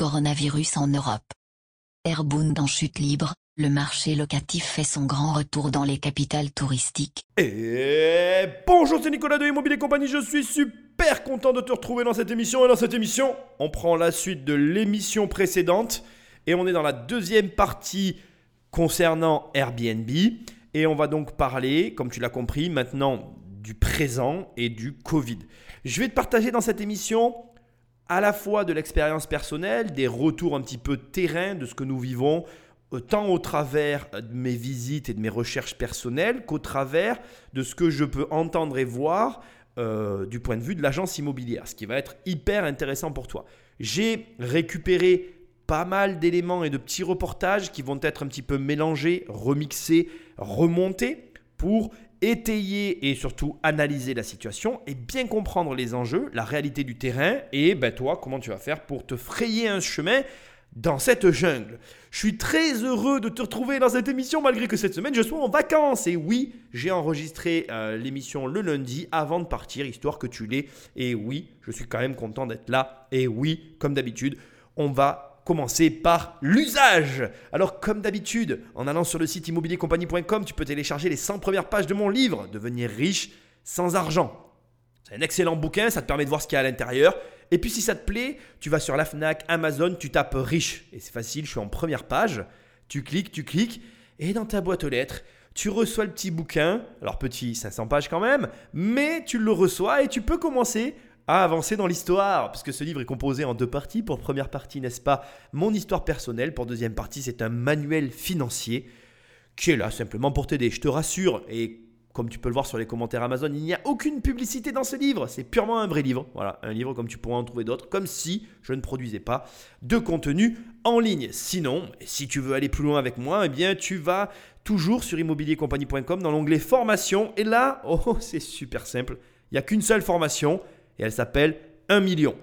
coronavirus en Europe. Airbound en chute libre, le marché locatif fait son grand retour dans les capitales touristiques. Et bonjour, c'est Nicolas de Immobilier Compagnie, je suis super content de te retrouver dans cette émission. Et dans cette émission, on prend la suite de l'émission précédente et on est dans la deuxième partie concernant Airbnb. Et on va donc parler, comme tu l'as compris, maintenant du présent et du Covid. Je vais te partager dans cette émission à la fois de l'expérience personnelle, des retours un petit peu terrain de ce que nous vivons, euh, tant au travers de mes visites et de mes recherches personnelles qu'au travers de ce que je peux entendre et voir euh, du point de vue de l'agence immobilière, ce qui va être hyper intéressant pour toi. J'ai récupéré pas mal d'éléments et de petits reportages qui vont être un petit peu mélangés, remixés, remontés pour étayer et surtout analyser la situation et bien comprendre les enjeux, la réalité du terrain et ben toi, comment tu vas faire pour te frayer un chemin dans cette jungle. Je suis très heureux de te retrouver dans cette émission malgré que cette semaine je sois en vacances. Et oui, j'ai enregistré euh, l'émission le lundi avant de partir, histoire que tu l'aies. Et oui, je suis quand même content d'être là. Et oui, comme d'habitude, on va commencer par l'usage. Alors comme d'habitude, en allant sur le site immobiliercompagnie.com, tu peux télécharger les 100 premières pages de mon livre, Devenir riche sans argent. C'est un excellent bouquin, ça te permet de voir ce qu'il y a à l'intérieur. Et puis si ça te plaît, tu vas sur la FNAC, Amazon, tu tapes riche. Et c'est facile, je suis en première page. Tu cliques, tu cliques. Et dans ta boîte aux lettres, tu reçois le petit bouquin. Alors petit, 500 pages quand même. Mais tu le reçois et tu peux commencer à avancer dans l'histoire, puisque ce livre est composé en deux parties. Pour première partie, n'est-ce pas, mon histoire personnelle. Pour deuxième partie, c'est un manuel financier qui est là simplement pour t'aider. Je te rassure, et comme tu peux le voir sur les commentaires Amazon, il n'y a aucune publicité dans ce livre. C'est purement un vrai livre. Voilà, un livre comme tu pourras en trouver d'autres, comme si je ne produisais pas de contenu en ligne. Sinon, si tu veux aller plus loin avec moi, eh bien, tu vas toujours sur immobiliercompagnie.com dans l'onglet formation. Et là, oh, c'est super simple. Il n'y a qu'une seule formation et elle s'appelle 1 million.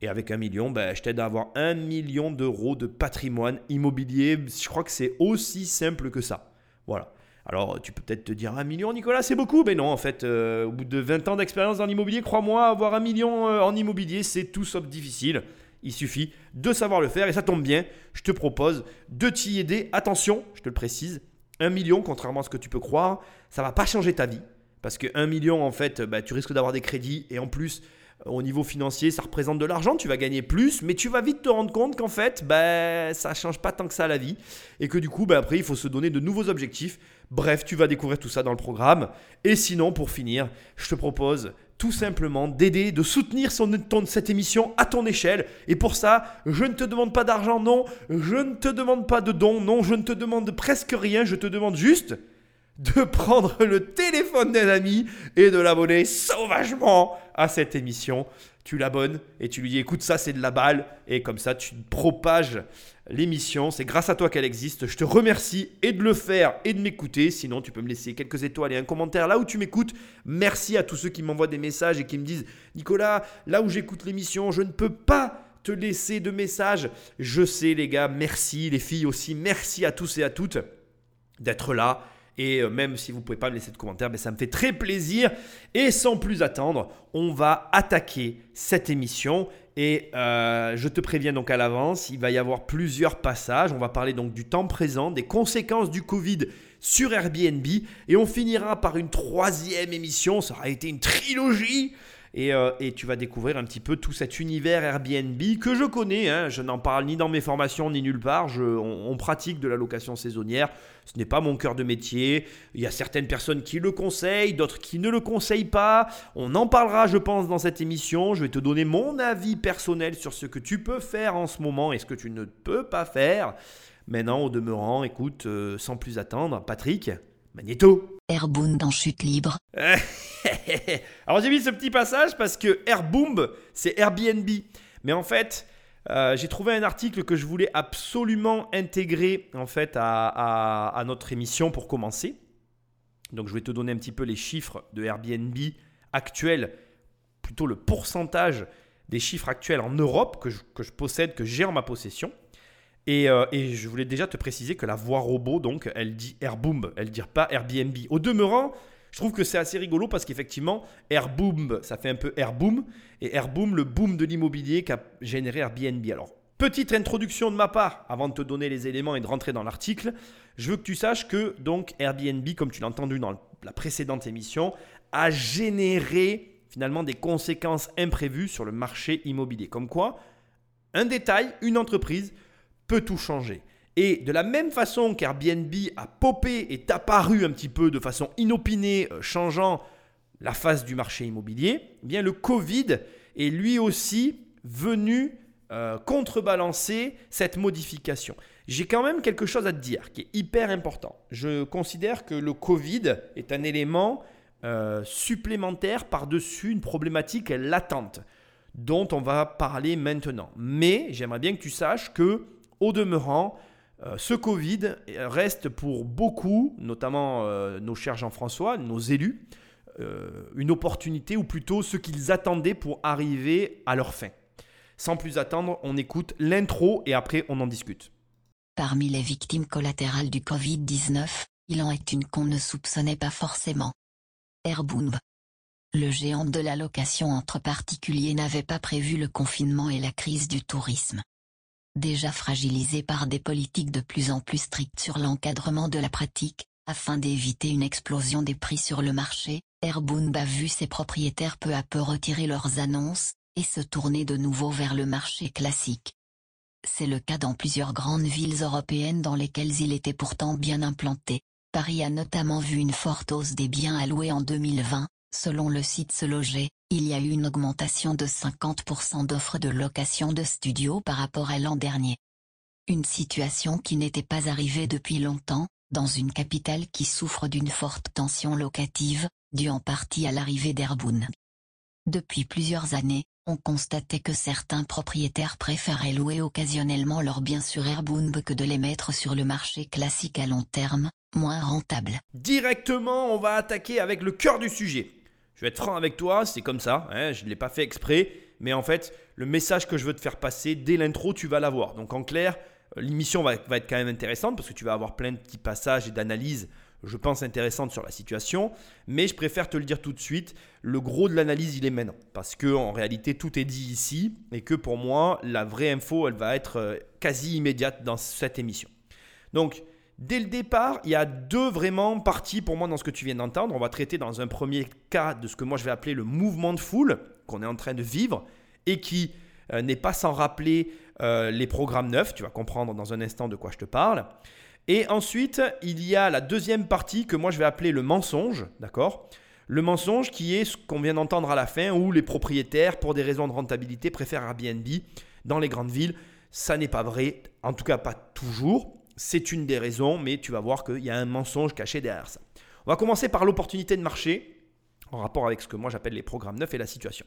Et avec 1 million, ben, je t'aide à avoir 1 million d'euros de patrimoine immobilier. Je crois que c'est aussi simple que ça. Voilà. Alors, tu peux peut-être te dire 1 million, Nicolas, c'est beaucoup. Mais non, en fait, euh, au bout de 20 ans d'expérience dans l'immobilier, crois-moi, avoir 1 million euh, en immobilier, c'est tout sauf difficile. Il suffit de savoir le faire et ça tombe bien. Je te propose de t'y aider. Attention, je te le précise, 1 million, contrairement à ce que tu peux croire, ça ne va pas changer ta vie. Parce que 1 million, en fait, bah, tu risques d'avoir des crédits et en plus, au niveau financier, ça représente de l'argent, tu vas gagner plus, mais tu vas vite te rendre compte qu'en fait, ben, ça ne change pas tant que ça la vie, et que du coup, ben, après, il faut se donner de nouveaux objectifs. Bref, tu vas découvrir tout ça dans le programme. Et sinon, pour finir, je te propose tout simplement d'aider, de soutenir cette émission à ton échelle. Et pour ça, je ne te demande pas d'argent, non, je ne te demande pas de dons, non, je ne te demande presque rien, je te demande juste de prendre le téléphone d'un ami et de l'abonner sauvagement à cette émission. Tu l'abonnes et tu lui dis écoute ça c'est de la balle et comme ça tu propages l'émission. C'est grâce à toi qu'elle existe. Je te remercie et de le faire et de m'écouter. Sinon tu peux me laisser quelques étoiles et un commentaire là où tu m'écoutes. Merci à tous ceux qui m'envoient des messages et qui me disent Nicolas là où j'écoute l'émission je ne peux pas te laisser de messages. Je sais les gars, merci les filles aussi, merci à tous et à toutes d'être là et euh, même si vous ne pouvez pas me laisser de commentaires, mais ça me fait très plaisir. Et sans plus attendre, on va attaquer cette émission. Et euh, je te préviens donc à l'avance, il va y avoir plusieurs passages. On va parler donc du temps présent, des conséquences du Covid sur Airbnb. Et on finira par une troisième émission. Ça aura été une trilogie euh, et, tu vas découvrir un petit peu tout cet univers Airbnb que je connais. Hein. Je n'en parle ni dans mes formations ni nulle part. on, pratique de la location saisonnière. Ce n'est pas mon cœur de métier. Il y a certaines personnes qui le conseillent, d'autres qui ne le conseillent pas. On en parlera, je pense, dans cette émission. Je vais te donner mon avis personnel sur ce que tu peux faire en ce moment et ce que tu ne peux pas faire. Maintenant, au demeurant, écoute, euh, sans plus attendre, Patrick, Magneto. Airboom dans chute libre. Alors j'ai mis ce petit passage parce que Airboom, c'est Airbnb. Mais en fait, euh, j'ai trouvé un article que je voulais absolument intégrer en fait à, notre émission pour commencer. Donc je vais te donner un petit peu les chiffres de Airbnb actuels, plutôt le pourcentage des chiffres actuels en Europe que je possède, que j'ai en ma possession. Euh, et, je voulais déjà te préciser que la voix robot, donc, elle dit Airboom, elle dit pas Airbnb. Au demeurant, je trouve que c'est assez rigolo parce qu'effectivement, Airboom, ça fait un peu Airboom, et Airboom, le boom de l'immobilier qu'a généré Airbnb. Alors, Petite introduction de ma part, avant de te donner les éléments et de rentrer dans l'article, je veux que tu saches que donc Airbnb, comme tu l'as entendu dans la précédente émission, a généré finalement des conséquences imprévues sur le marché immobilier. Comme quoi, un détail, une entreprise peut tout changer. Et de la même façon qu'Airbnb a popé et apparu un petit peu de façon inopinée, euh, changeant la face du marché immobilier, eh bien le Covid est lui aussi venu euh, contrebalancer cette modification. J'ai quand même quelque chose à te dire qui est hyper important. Je considère que le Covid est un élément euh, supplémentaire par-dessus une problématique latente dont on va parler maintenant. Mais j'aimerais bien que tu saches que, au demeurant, euh, ce Covid reste pour beaucoup, notamment nos chers Jean-François, nos élus, une opportunité ou plutôt ce qu'ils attendaient pour arriver à leur fin. Sans plus attendre, on écoute l'intro et après on en discute. Parmi les victimes collatérales du Covid-19, il en est une qu'on ne soupçonnait pas forcément. Airbnb. Le géant de la location entre particuliers n'avait pas prévu le confinement et la crise du tourisme. Déjà fragilisé par des politiques de plus en plus strictes sur l'encadrement de la pratique, afin d'éviter une explosion des prix sur le marché, Airbnb a vu ses propriétaires peu à peu retirer leurs annonces, et se tourner de nouveau vers le marché classique. C'est le cas dans plusieurs grandes villes européennes dans lesquelles il était pourtant bien implanté. Paris a notamment vu une forte hausse des biens alloués en 2020, selon le site Se Loger, il y a eu une augmentation de 50% d'offres de location de studios par rapport à l'an dernier. Une situation qui n'était pas arrivée depuis longtemps, dans une capitale qui souffre d'une forte tension locative, due en partie à l'arrivée d'Airbnb. Depuis plusieurs années, on constatait que certains propriétaires préféraient louer occasionnellement leurs biens sur Airbnb que de les mettre sur le marché classique à long terme, moins rentable. Directement, on va attaquer avec le cœur du sujet. Je vais être franc avec toi, c'est comme ça, hein, je ne l'ai pas fait exprès, mais en fait, le message que je veux te faire passer dès l'intro, tu vas l'avoir. Donc en clair, l'émission va, va, être quand même intéressante parce que tu vas avoir plein de petits passages et d'analyses je pense, intéressante sur la situation, mais je préfère te le dire tout de suite, le gros de l'analyse, il est maintenant, parce que en réalité, tout est dit ici, et que pour moi, la vraie info, elle va être euh, quasi immédiate dans cette émission. Donc, dès le départ, il y a deux vraiment parties pour moi dans ce que tu viens d'entendre. On va traiter dans un premier cas de ce que moi je vais appeler le mouvement de foule qu'on est en train de vivre, et qui euh, n'est pas sans rappeler euh, les programmes neufs, tu vas comprendre dans un instant de quoi je te parle. Et ensuite, il y a la deuxième partie que moi je vais appeler le mensonge, d'accord? Le mensonge qui est ce qu'on vient d'entendre à la fin, où les propriétaires, pour des raisons de rentabilité, préfèrent Airbnb dans les grandes villes. Ça n'est pas vrai, en tout cas pas toujours. C'est une des raisons, mais tu vas voir qu'il y a un mensonge caché derrière ça. On va commencer par l'opportunité de marché, en rapport avec ce que moi j'appelle les programmes neufs et la situation.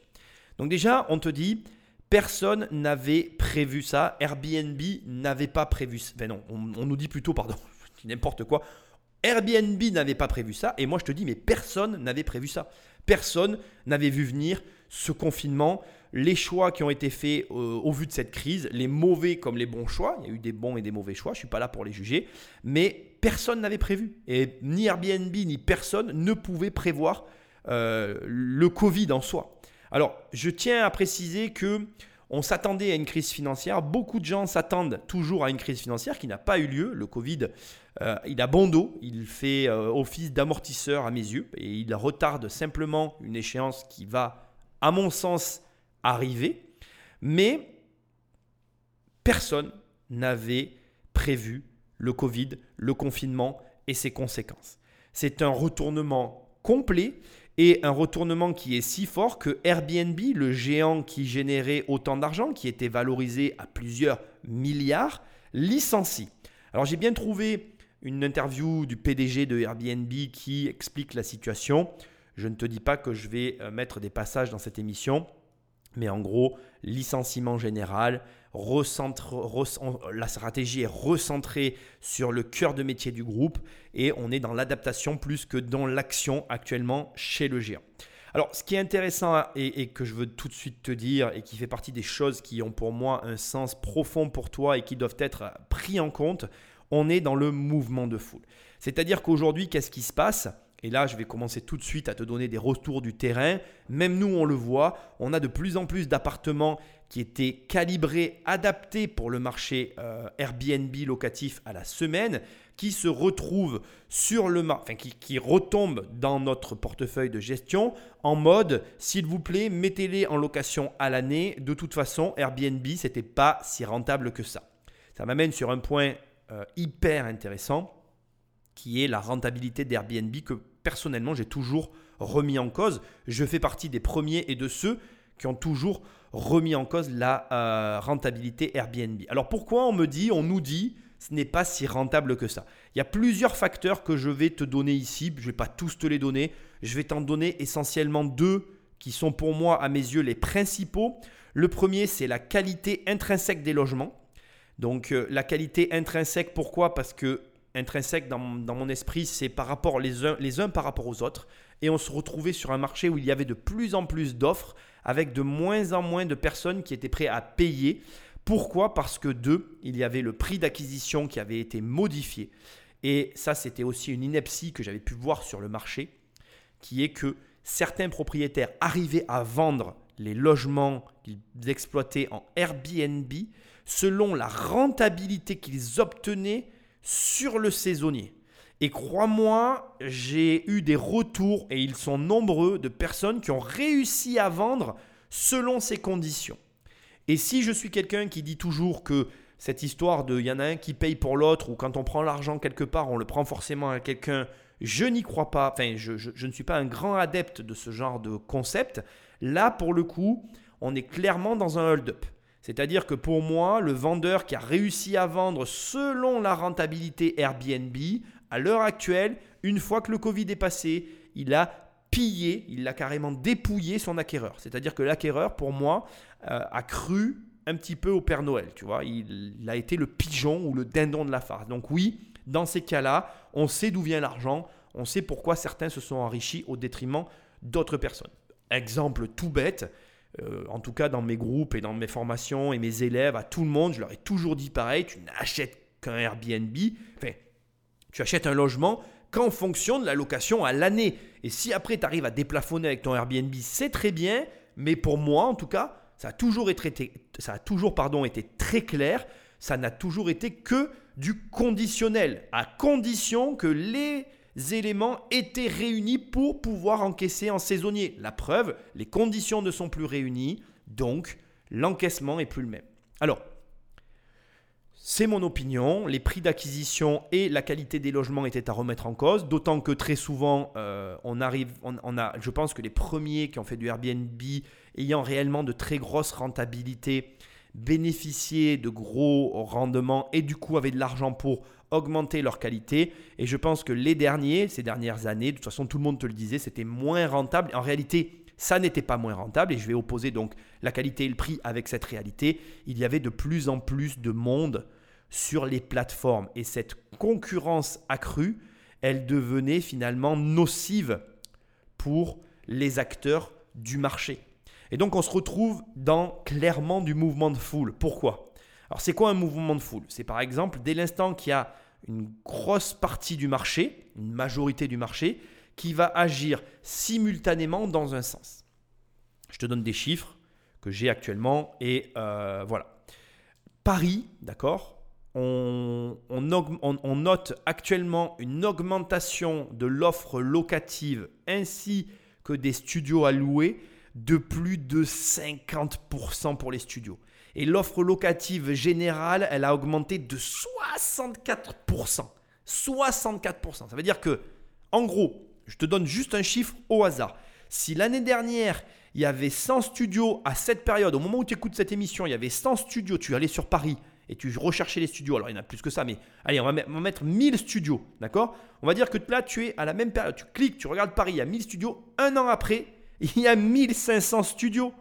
Donc déjà, on te dit, Personne n'avait prévu ça. Airbnb n'avait pas prévu ça. Enfin non, on, nous dit plutôt, pardon, n'importe quoi. Airbnb n'avait pas prévu ça. Et moi, je te dis, mais personne n'avait prévu ça. Personne n'avait vu venir ce confinement, les choix qui ont été faits euh, au vu de cette crise, les mauvais comme les bons choix. Il y a eu des bons et des mauvais choix. Je ne suis pas là pour les juger. Mais personne n'avait prévu. Et ni Airbnb, ni personne ne pouvait prévoir euh, le Covid en soi. Alors, je tiens à préciser que on s'attendait à une crise financière. Beaucoup de gens s'attendent toujours à une crise financière qui n'a pas eu lieu. Le Covid, euh, il a bon dos, il fait office d'amortisseur à mes yeux et il retarde simplement une échéance qui va, à mon sens, arriver. Mais personne n'avait prévu le Covid, le confinement et ses conséquences. C'est un retournement complet et un retournement qui est si fort que Airbnb, le géant qui générait autant d'argent, qui était valorisé à plusieurs milliards, licencie. Alors j'ai bien trouvé une interview du PDG de Airbnb qui explique la situation. Je ne te dis pas que je vais euh, mettre des passages dans cette émission, mais en gros, licenciement général, la stratégie est recentrée sur le cœur de métier du groupe et on est dans l'adaptation plus que dans l'action actuellement chez le géant. Alors, ce qui est intéressant et, et, que je veux tout de suite te dire et qui fait partie des choses qui ont pour moi un sens profond pour toi et qui doivent être pris en compte, on est dans le mouvement de foule. C'est-à-dire qu'aujourd'hui, qu'est-ce qui se passe? Et là je vais commencer tout de suite à te donner des retours du terrain, même nous on le voit, on a de plus en plus d'appartements qui étaient calibrés, adaptés pour le marché euh, Airbnb locatif à la semaine, qui se retrouvent sur le enfin qui, qui retombent dans notre portefeuille de gestion en mode s'il vous plaît mettez-les en location à l'année. De toute façon Airbnb c'était pas si rentable que ça. Ça m'amène sur un point euh, hyper intéressant qui est la rentabilité d'Airbnb que personnellement j'ai toujours remis en cause. Je fais partie des premiers et de ceux qui ont toujours remis en cause la euh, rentabilité Airbnb. Alors pourquoi on me dit, on nous dit, ce n'est pas si rentable que ça? Il y a plusieurs facteurs que je vais te donner ici, je ne vais pas tous te les donner, je vais t'en donner essentiellement deux qui sont pour moi à mes yeux les principaux. Le premier, c'est la qualité intrinsèque des logements. Donc euh, la qualité intrinsèque, pourquoi? Parce que intrinsèque dans, mon esprit, c'est par rapport les uns, les uns par rapport aux autres. Et on se retrouvait sur un marché où il y avait de plus en plus d'offres, avec de moins en moins de personnes qui étaient prêtes à payer. Pourquoi? Parce que deux, il y avait le prix d'acquisition qui avait été modifié. Et ça, c'était aussi une ineptie que j'avais pu voir sur le marché, qui est que certains propriétaires arrivaient à vendre les logements qu'ils exploitaient en Airbnb selon la rentabilité qu'ils obtenaient sur le saisonnier. Et crois-moi, j'ai eu des retours, et ils sont nombreux, de personnes qui ont réussi à vendre selon ces conditions. Et si je suis quelqu'un qui dit toujours que cette histoire de il y en a un qui paye pour l'autre, ou quand on prend l'argent quelque part, on le prend forcément à quelqu'un, je n'y crois pas, enfin je, je ne suis pas un grand adepte de ce genre de concept. Là, pour le coup, on est clairement dans un hold-up. C'est-à-dire que pour moi, le vendeur qui a réussi à vendre selon la rentabilité Airbnb, à l'heure actuelle, une fois que le Covid est passé, il a pillé, il a carrément dépouillé son acquéreur. C'est-à-dire que l'acquéreur, pour moi, euh, a cru un petit peu au Père Noël. Tu vois, il, il a été le pigeon ou le dindon de la farce. Donc oui, dans ces cas-là, on sait d'où vient l'argent, on sait pourquoi certains se sont enrichis au détriment d'autres personnes. Exemple tout bête, euh, en tout cas dans mes groupes et dans mes formations et mes élèves, à tout le monde, je leur ai toujours dit pareil, tu n'achètes qu'un Airbnb, enfin, tu achètes un logement qu'en fonction de la location à l'année. Et si après tu arrives à déplafonner avec ton Airbnb, c'est très bien, mais pour moi en tout cas, ça a toujours été, très clair, ça n'a toujours été que du conditionnel, à condition que les éléments étaient réunis pour pouvoir encaisser en saisonnier. La preuve, les conditions ne sont plus réunies, donc l'encaissement est plus le même. Alors, c'est mon opinion, les prix d'acquisition et la qualité des logements étaient à remettre en cause, d'autant que très souvent, euh, on arrive, on, a, je pense que les premiers qui ont fait du Airbnb ayant réellement de très grosses rentabilités, bénéficiaient de gros rendements et du coup avaient de l'argent pour augmenter leur qualité. Et je pense que les derniers, ces dernières années, de toute façon tout le monde te le disait, c'était moins rentable. En réalité, ça n'était pas moins rentable et je vais opposer donc la qualité et le prix avec cette réalité. Il y avait de plus en plus de monde sur les plateformes et cette concurrence accrue, elle devenait finalement nocive pour les acteurs du marché. Et donc on se retrouve dans clairement du mouvement de foule. Pourquoi? Alors c'est quoi un mouvement de foule? C'est par exemple dès l'instant qu'il y a une grosse partie du marché, une majorité du marché, qui va agir simultanément dans un sens. Je te donne des chiffres que j'ai actuellement et euh, voilà. Paris, d'accord? On, on, note actuellement une augmentation de l'offre locative ainsi que des studios à louer de plus de 50% pour les studios. Et l'offre locative générale, elle a augmenté de 64%. 64%. Ça veut dire que, en gros, je te donne juste un chiffre au hasard. Si l'année dernière, il y avait 100 studios à cette période, au moment où tu écoutes cette émission, il y avait 100 studios, tu allais sur Paris et tu recherchais les studios, alors il y en a plus que ça, mais allez, on va, mettre 1000 studios, d'accord? On va dire que là, tu es à la même période, tu cliques, tu regardes Paris, il y a 1000 studios, un an après, il y a 1500 studios.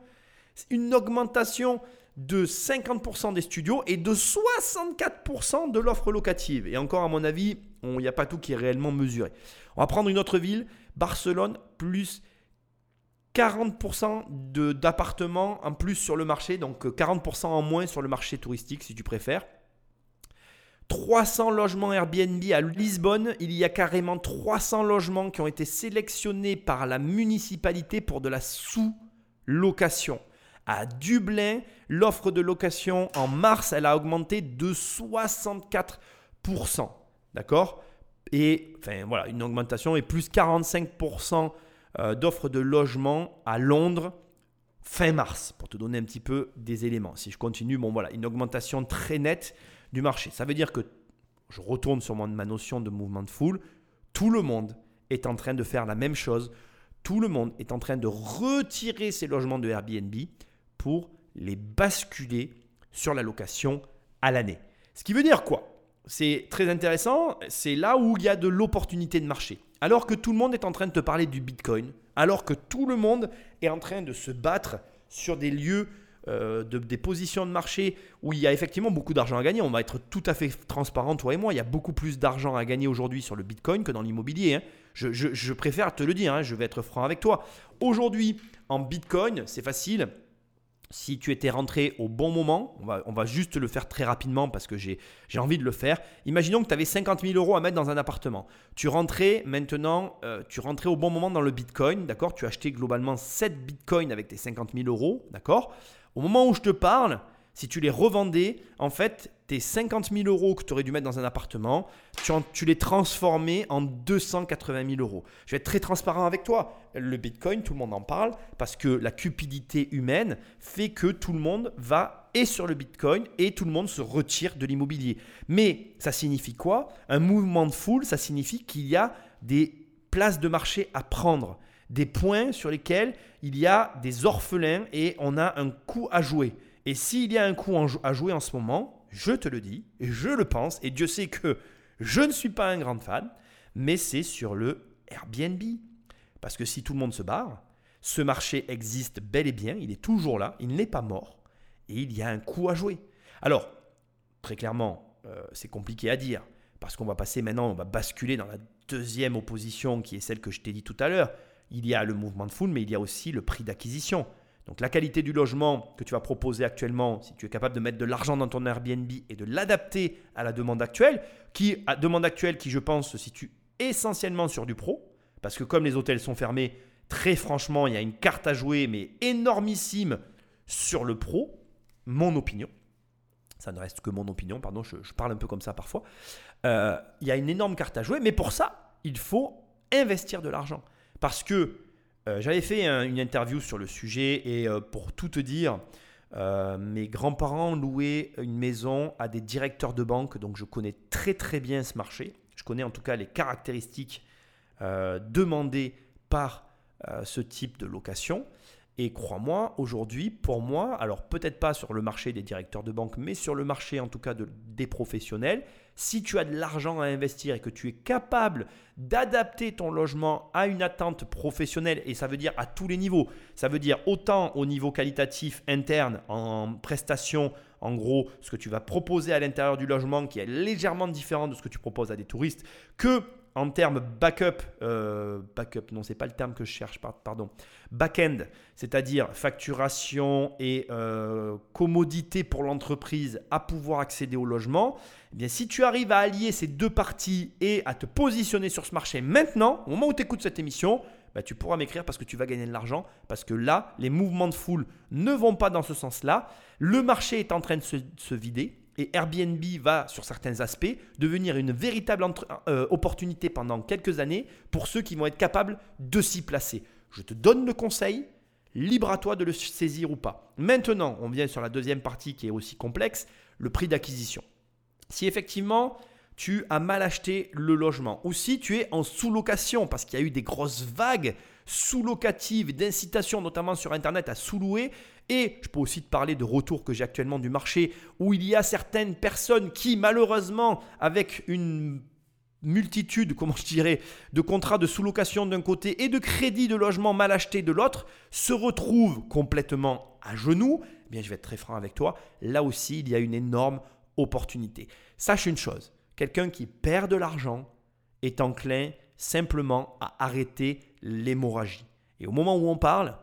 Une augmentation de 50% des studios et de 64% de l'offre locative. Et encore, à mon avis, il n'y a pas tout qui est réellement mesuré. On va prendre une autre ville, Barcelone, plus 40% d'appartements en plus sur le marché, donc 40% en moins sur le marché touristique si tu préfères. 300 logements Airbnb à Lisbonne. Il y a carrément 300 logements qui ont été sélectionnés par la municipalité pour de la sous-location. À Dublin, l'offre de location en mars, elle a augmenté de 64%. D'accord? Et enfin voilà, une augmentation et plus 45% euh, d'offres de logement à Londres fin mars, pour te donner un petit peu des éléments. Si je continue, bon voilà, une augmentation très nette du marché. Ça veut dire que, je retourne sur ma notion de mouvement de foule, tout le monde est en train de faire la même chose. Tout le monde est en train de retirer ses logements de Airbnb pour les basculer sur la location à l'année. Ce qui veut dire quoi? C'est très intéressant, c'est là où il y a de l'opportunité de marché. Alors que tout le monde est en train de te parler du Bitcoin, alors que tout le monde est en train de se battre sur des lieux, euh, de, des positions de marché où il y a effectivement beaucoup d'argent à gagner. On va être tout à fait transparent, toi et moi. Il y a beaucoup plus d'argent à gagner aujourd'hui sur le Bitcoin que dans l'immobilier. Hein. Je, préfère te le dire, hein. je vais être franc avec toi. Aujourd'hui, en Bitcoin, c'est facile si tu étais rentré au bon moment, on va, juste le faire très rapidement parce que j'ai envie de le faire. Imaginons que tu avais 50 000 euros à mettre dans un appartement. Tu rentrais maintenant, euh, tu rentrais au bon moment dans le Bitcoin, d'accord? Tu achetais globalement 7 Bitcoins avec tes 50 000 euros, d'accord? Au moment où je te parle, si tu les revendais, en fait, tes 50 000 euros que tu aurais dû mettre dans un appartement, tu, les transformais en 280 000 euros. Je vais être très transparent avec toi. Le Bitcoin, tout le monde en parle parce que la cupidité humaine fait que tout le monde va et sur le Bitcoin et tout le monde se retire de l'immobilier. Mais ça signifie quoi? Un mouvement de foule, ça signifie qu'il y a des places de marché à prendre, des points sur lesquels il y a des orphelins et on a un coup à jouer. Et s'il y a un coup à jouer en ce moment, je te le dis, je le pense, et Dieu sait que je ne suis pas un grand fan, mais c'est sur le Airbnb. Parce que si tout le monde se barre, ce marché existe bel et bien, il est toujours là, il n'est pas mort, et il y a un coup à jouer. Alors, très clairement, euh, c'est compliqué à dire, parce qu'on va passer maintenant, on va basculer dans la deuxième opposition qui est celle que je t'ai dit tout à l'heure. Il y a le mouvement de foule, mais il y a aussi le prix d'acquisition. Donc la qualité du logement que tu vas proposer actuellement, si tu es capable de mettre de l'argent dans ton Airbnb et de l'adapter à la demande actuelle, qui demande actuelle qui je pense se situe essentiellement sur du pro, parce que comme les hôtels sont fermés, très franchement, il y a une carte à jouer mais énormissime sur le pro, mon opinion. Ça ne reste que mon opinion, pardon, je, parle un peu comme ça parfois. Euh, il y a une énorme carte à jouer, mais pour ça, il faut investir de l'argent. Parce que euh, j'avais fait une interview sur le sujet et euh, pour tout te dire, euh, mes grands-parents louaient une maison à des directeurs de banque, donc je connais très très bien ce marché. Je connais en tout cas les caractéristiques demandées par ce type de location. Et crois-moi, aujourd'hui, pour moi, alors peut-être pas sur le marché des directeurs de banque, mais sur le marché en tout cas de, des professionnels, si tu as de l'argent à investir et que tu es capable d'adapter ton logement à une attente professionnelle, et ça veut dire à tous les niveaux, ça veut dire autant au niveau qualitatif interne, en prestation, en gros, ce que tu vas proposer à l'intérieur du logement qui est légèrement différent de ce que tu proposes à des touristes, que en termes backup, euh, backup, non, c'est pas le terme que je cherche, pardon, back-end, c'est-à-dire facturation et euh, commodité pour l'entreprise à pouvoir accéder au logement, eh bien, si tu arrives à allier ces deux parties et à te positionner sur ce marché maintenant, au moment où tu écoutes cette émission, bah, tu pourras m'écrire parce que tu vas gagner de l'argent, parce que là, les mouvements de foule ne vont pas dans ce sens-là. Le marché est en train de se vider et Airbnb va, sur certains aspects, devenir une véritable euh, opportunité pendant quelques années pour ceux qui vont être capables de s'y placer. Je te donne le conseil, libre à toi de le saisir ou pas. Maintenant, on vient sur la deuxième partie qui est aussi complexe, le prix d'acquisition. Si effectivement tu as mal acheté le logement ou si tu es en sous-location parce qu'il y a eu des grosses vagues sous-locatives d'incitation notamment sur Internet à sous-louer, et je peux aussi te parler de retours que j'ai actuellement du marché où il y a certaines personnes qui, malheureusement, avec une multitude, comment je dirais, de contrats de sous-location d'un côté et de crédits de logement mal achetés de l'autre, se retrouvent complètement à genoux. Eh bien, je vais être très franc avec toi. Là aussi, il y a une énorme opportunité. Sache une chose, quelqu'un qui perd de l'argent est enclin simplement à arrêter l'hémorragie. Et au moment où on parle,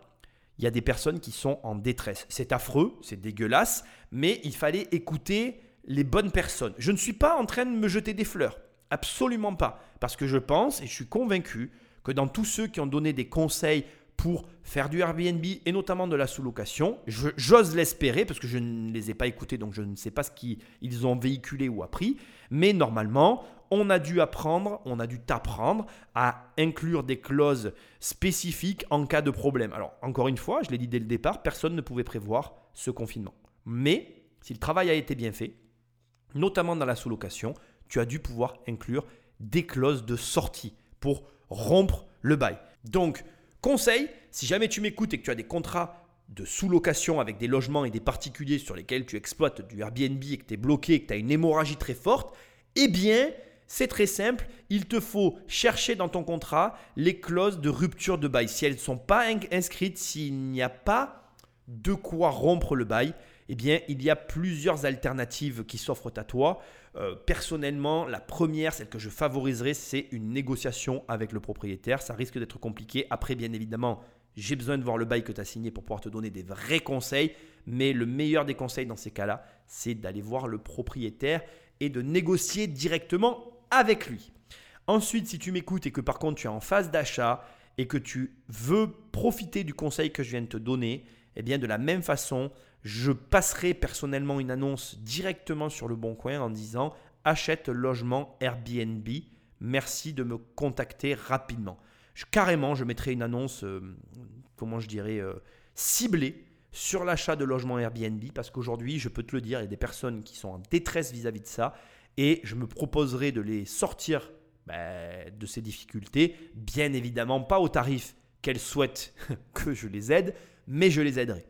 il y a des personnes qui sont en détresse. C'est affreux, c'est dégueulasse, mais il fallait écouter les bonnes personnes. Je ne suis pas en train de me jeter des fleurs. Absolument pas. Parce que je pense et je suis convaincu que dans tous ceux qui ont donné des conseils pour faire du Airbnb et notamment de la sous-location, j'ose l'espérer parce que je ne les ai pas écoutés donc je ne sais pas ce qu'ils ont véhiculé ou appris, mais normalement, on a dû apprendre, on a dû t'apprendre à inclure des clauses spécifiques en cas de problème. Alors, encore une fois, je l'ai dit dès le départ, personne ne pouvait prévoir ce confinement. Mais si le travail a été bien fait, notamment dans la sous-location, tu as dû pouvoir inclure des clauses de sortie pour rompre le bail. Donc, conseil, si jamais tu m'écoutes et que tu as des contrats de sous-location avec des logements et des particuliers sur lesquels tu exploites du Airbnb et que tu es bloqué, que tu as une hémorragie très forte, eh bien, c'est très simple, il te faut chercher dans ton contrat les clauses de rupture de bail. Si elles ne sont pas inscrites, s'il n'y a pas de quoi rompre le bail, eh bien, il y a plusieurs alternatives qui s'offrent à toi. Euh, personnellement, la première, celle que je favoriserais, c'est une négociation avec le propriétaire. Ça risque d'être compliqué. Après, bien évidemment, j'ai besoin de voir le bail que tu as signé pour pouvoir te donner des vrais conseils. Mais le meilleur des conseils dans ces cas-là, c'est d'aller voir le propriétaire et de négocier directement avec lui. Ensuite, si tu m'écoutes et que par contre tu es en phase d'achat et que tu veux profiter du conseil que je viens de te donner, eh bien de la même façon, je passerai personnellement une annonce directement sur le bon coin en disant achète logement Airbnb, merci de me contacter rapidement. carrément, je mettrai une annonce, euh, comment je dirais, euh, ciblée sur l'achat de logement Airbnb parce qu'aujourd'hui, je peux te le dire, il y a des personnes qui sont en détresse vis-à-vis de ça et je me proposerai de les sortir ben, de ces difficultés, bien évidemment pas au tarif qu'elles souhaitent que je les aide, mais je les aiderai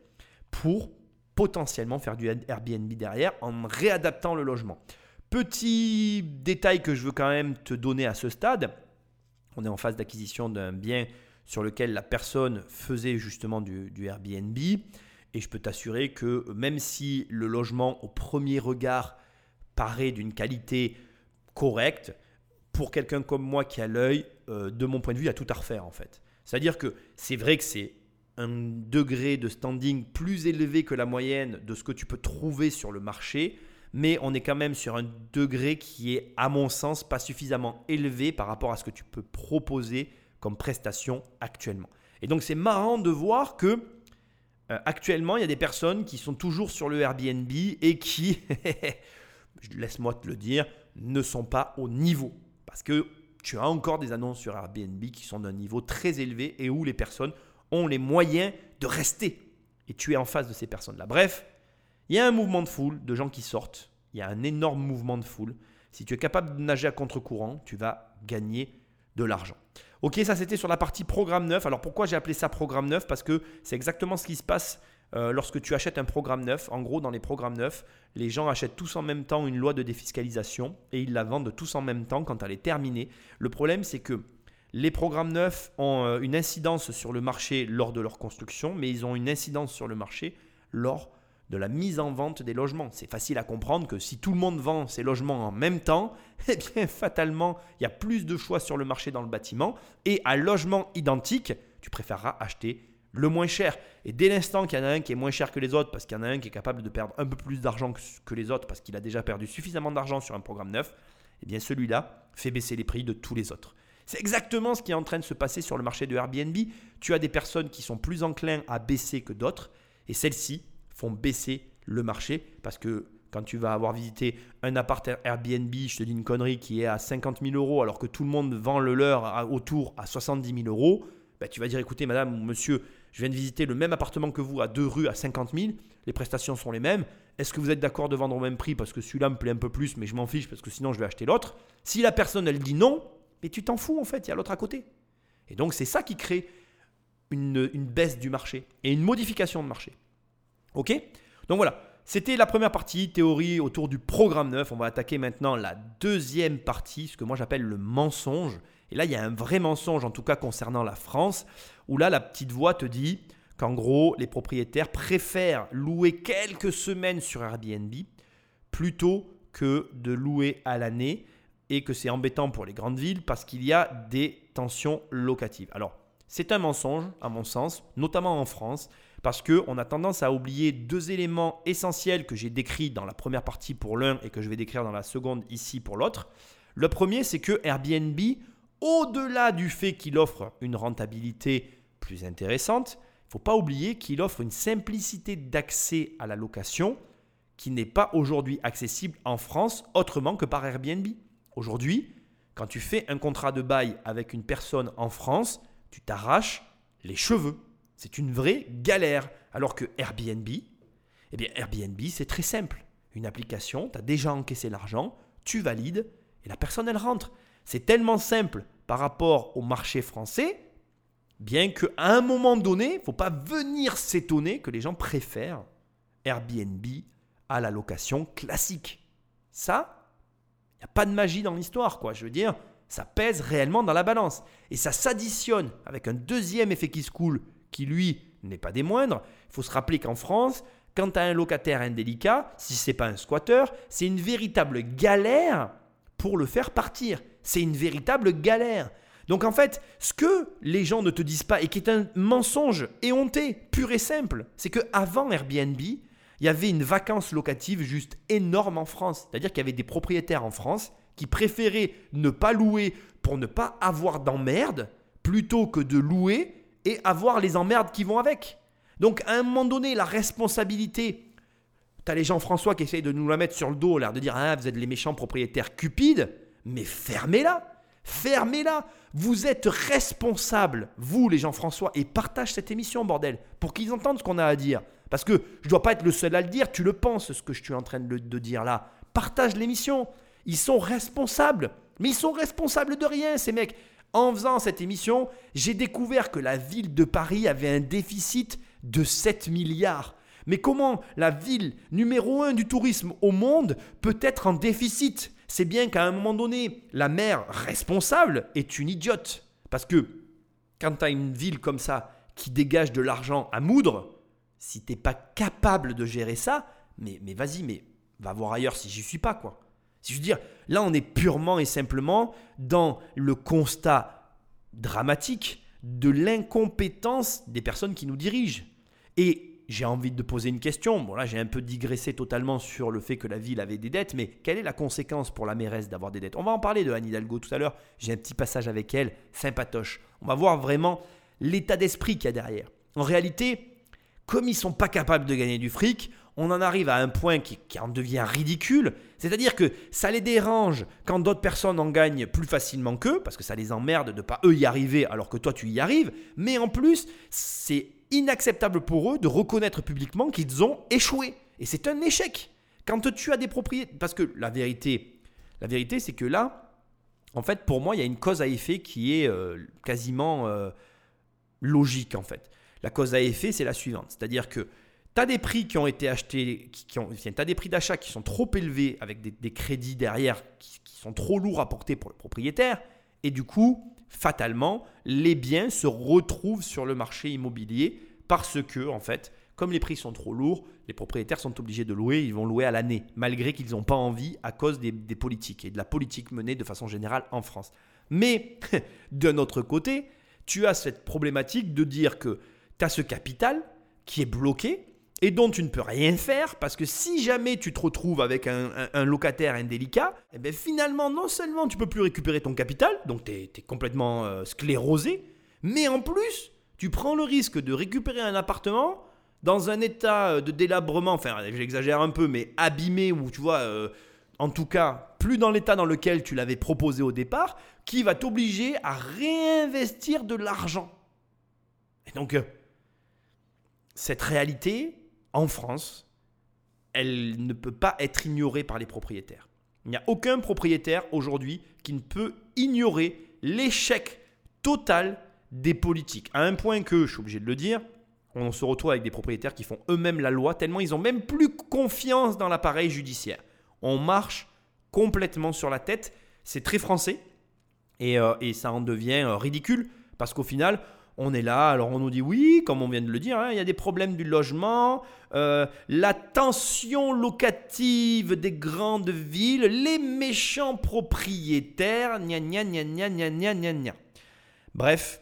pour potentiellement faire du Airbnb derrière en réadaptant le logement. Petit détail que je veux quand même te donner à ce stade, on est en phase d'acquisition d'un bien sur lequel la personne faisait justement du, Airbnb. Et je peux t'assurer que même si le logement au premier regard paraît d'une qualité correcte, pour quelqu'un comme moi qui a l'œil, euh, de mon point de vue, il y a tout à refaire en fait. C'est-à-dire que c'est vrai que c'est un degré de standing plus élevé que la moyenne de ce que tu peux trouver sur le marché, mais on est quand même sur un degré qui est, à mon sens, pas suffisamment élevé par rapport à ce que tu peux proposer comme prestation actuellement. Et donc c'est marrant de voir que euh, actuellement, il y a des personnes qui sont toujours sur le Airbnb et qui, laisse-moi te le dire, ne sont pas au niveau. Parce que tu as encore des annonces sur Airbnb qui sont d'un niveau très élevé et où les personnes ont les moyens de rester. Et tu es en face de ces personnes-là. Bref, il y a un mouvement de foule, de gens qui sortent. Il y a un énorme mouvement de foule. Si tu es capable de nager à contre-courant, tu vas gagner de l'argent. Ok, ça c'était sur la partie programme 9. Alors pourquoi j'ai appelé ça programme 9 Parce que c'est exactement ce qui se passe euh, lorsque tu achètes un programme neuf. En gros, dans les programmes neufs, les gens achètent tous en même temps une loi de défiscalisation et ils la vendent tous en même temps quand elle est terminée. Le problème, c'est que les programmes neufs ont euh, une incidence sur le marché lors de leur construction, mais ils ont une incidence sur le marché lors de la mise en vente des logements. C'est facile à comprendre que si tout le monde vend ses logements en même temps, eh bien fatalement, il y a plus de choix sur le marché dans le bâtiment et à logement identique, tu préféreras acheter le moins cher. Et dès l'instant qu'il y en a un qui est moins cher que les autres, parce qu'il y en a un qui est capable de perdre un peu plus d'argent que les autres, parce qu'il a déjà perdu suffisamment d'argent sur un programme neuf, eh bien celui-là fait baisser les prix de tous les autres. C'est exactement ce qui est en train de se passer sur le marché de Airbnb. Tu as des personnes qui sont plus enclins à baisser que d'autres, et celles-ci font baisser le marché, parce que quand tu vas avoir visité un appart Airbnb, je te dis une connerie, qui est à 50 000 euros, alors que tout le monde vend le leur autour à 70 000 euros, ben, tu vas dire écoutez madame ou monsieur, je viens de visiter le même appartement que vous à deux rues à 50 000, les prestations sont les mêmes. Est-ce que vous êtes d'accord de vendre au même prix parce que celui-là me plaît un peu plus, mais je m'en fiche parce que sinon je vais acheter l'autre? Si la personne elle dit non, mais tu t'en fous en fait, il y a l'autre à côté. Et donc c'est ça qui crée une, une, baisse du marché et une modification de marché. Ok? Donc voilà, c'était la première partie, théorie autour du programme neuf. On va attaquer maintenant la deuxième partie, ce que moi j'appelle le mensonge. Et là, il y a un vrai mensonge, en tout cas concernant la France, où là, la petite voix te dit qu'en gros, les propriétaires préfèrent louer quelques semaines sur Airbnb plutôt que de louer à l'année et que c'est embêtant pour les grandes villes parce qu'il y a des tensions locatives. Alors, c'est un mensonge, à mon sens, notamment en France, parce qu'on a tendance à oublier deux éléments essentiels que j'ai décrits dans la première partie pour l'un et que je vais décrire dans la seconde ici pour l'autre. Le premier, c'est que Airbnb, au-delà du fait qu'il offre une rentabilité plus intéressante, il ne faut pas oublier qu'il offre une simplicité d'accès à la location qui n'est pas aujourd'hui accessible en France autrement que par Airbnb. Aujourd'hui, quand tu fais un contrat de bail avec une personne en France, tu t'arraches les cheveux. C'est une vraie galère. Alors que Airbnb, eh bien Airbnb, c'est très simple. Une application, tu as déjà encaissé l'argent, tu valides et la personne, elle rentre. C'est tellement simple par rapport au marché français, bien qu'à un moment donné, il ne faut pas venir s'étonner que les gens préfèrent Airbnb à la location classique. Ça, pas de magie dans l'histoire, quoi. Je veux dire, ça pèse réellement dans la balance. Et ça s'additionne avec un deuxième effet qui se coule, qui lui n'est pas des moindres. Il faut se rappeler qu'en France, quand tu as un locataire indélicat, si ce n'est pas un squatteur, c'est une véritable galère pour le faire partir. C'est une véritable galère. Donc en fait, ce que les gens ne te disent pas et qui est un mensonge éhonté, pur et simple, c'est que avant Airbnb, il y avait une vacance locative juste énorme en France. C'est-à-dire qu'il y avait des propriétaires en France qui préféraient ne pas louer pour ne pas avoir d'emmerde plutôt que de louer et avoir les emmerdes qui vont avec. Donc à un moment donné, la responsabilité, tu as les gens François qui essayent de nous la mettre sur le dos, l'air de dire ah, vous êtes les méchants propriétaires cupides, mais fermez-la, fermez-la. Vous êtes responsables, vous les gens François, et partage cette émission, bordel, pour qu'ils entendent ce qu'on a à dire. Parce que je ne dois pas être le seul à le dire, tu le penses, ce que je suis en train de, dire là. Partage l'émission. Ils sont responsables. Mais ils sont responsables de rien, ces mecs. En faisant cette émission, j'ai découvert que la ville de Paris avait un déficit de 7 milliards. Mais comment la ville numéro 1 du tourisme au monde peut être en déficit? C'est bien qu'à un moment donné, la maire responsable est une idiote. Parce que quand tu as une ville comme ça qui dégage de l'argent à moudre, si t'es pas capable de gérer ça, mais, mais vas-y, mais va voir ailleurs si j'y suis pas, quoi. Si je veux là, on est purement et simplement dans le constat dramatique de l'incompétence des personnes qui nous dirigent. Et j'ai envie de poser une question. Bon, là, j'ai un peu digressé totalement sur le fait que la ville avait des dettes, mais quelle est la conséquence pour la mairesse d'avoir des dettes? On va en parler de Anne Hidalgo tout à l'heure. J'ai un petit passage avec elle, sympatoche. On va voir vraiment l'état d'esprit qu'il y a derrière. En réalité, comme ils sont pas capables de gagner du fric, on en arrive à un point qui, en devient ridicule. C'est-à-dire que ça les dérange quand d'autres personnes en gagnent plus facilement qu'eux, parce que ça les emmerde de pas eux y arriver alors que toi tu y arrives. Mais en plus, c'est inacceptable pour eux de reconnaître publiquement qu'ils ont échoué. Et c'est un échec. Quand tu as des propriétés, parce que la vérité, la vérité, c'est que là, en fait, pour moi, il y a une cause à effet qui est euh, quasiment euh, logique en fait. La cause à effet, c'est la suivante, c'est-à-dire que tu as des prix qui ont été achetés, qui, as des prix d'achat qui sont trop élevés avec des, crédits derrière qui, sont trop lourds à porter pour le propriétaire. Et du coup, fatalement, les biens se retrouvent sur le marché immobilier parce que, en fait, comme les prix sont trop lourds, les propriétaires sont obligés de louer, ils vont louer à l'année, malgré qu'ils n'ont pas envie à cause des, politiques et de la politique menée de façon générale en France. Mais d'un autre côté, tu as cette problématique de dire que tu as ce capital qui est bloqué et dont tu ne peux rien faire parce que si jamais tu te retrouves avec un, locataire indélicat, eh bien finalement, non seulement tu peux plus récupérer ton capital, donc tu es, complètement euh, sclérosé, mais en plus, tu prends le risque de récupérer un appartement dans un état euh, de délabrement, enfin j'exagère un peu, mais abîmé, ou tu vois, euh, en tout cas, plus dans l'état dans lequel tu l'avais proposé au départ, qui va t'obliger à réinvestir de l'argent. Et donc, cette réalité, en France, elle ne peut pas être ignorée par les propriétaires. Il n'y a aucun propriétaire aujourd'hui qui ne peut ignorer l'échec total des politiques. À un point que, je suis obligé de le dire, on se retrouve avec des propriétaires qui font eux-mêmes la loi, tellement ils ont même plus confiance dans l'appareil judiciaire. On marche complètement sur la tête, c'est très français, et, euh, ça en devient euh, ridicule, parce qu'au final, on est là, alors on nous dit oui, comme on vient de le dire, hein, il y a des problèmes du logement, euh, la tension locative des grandes villes, les méchants propriétaires, gna gna gna gna gna gna gna Bref,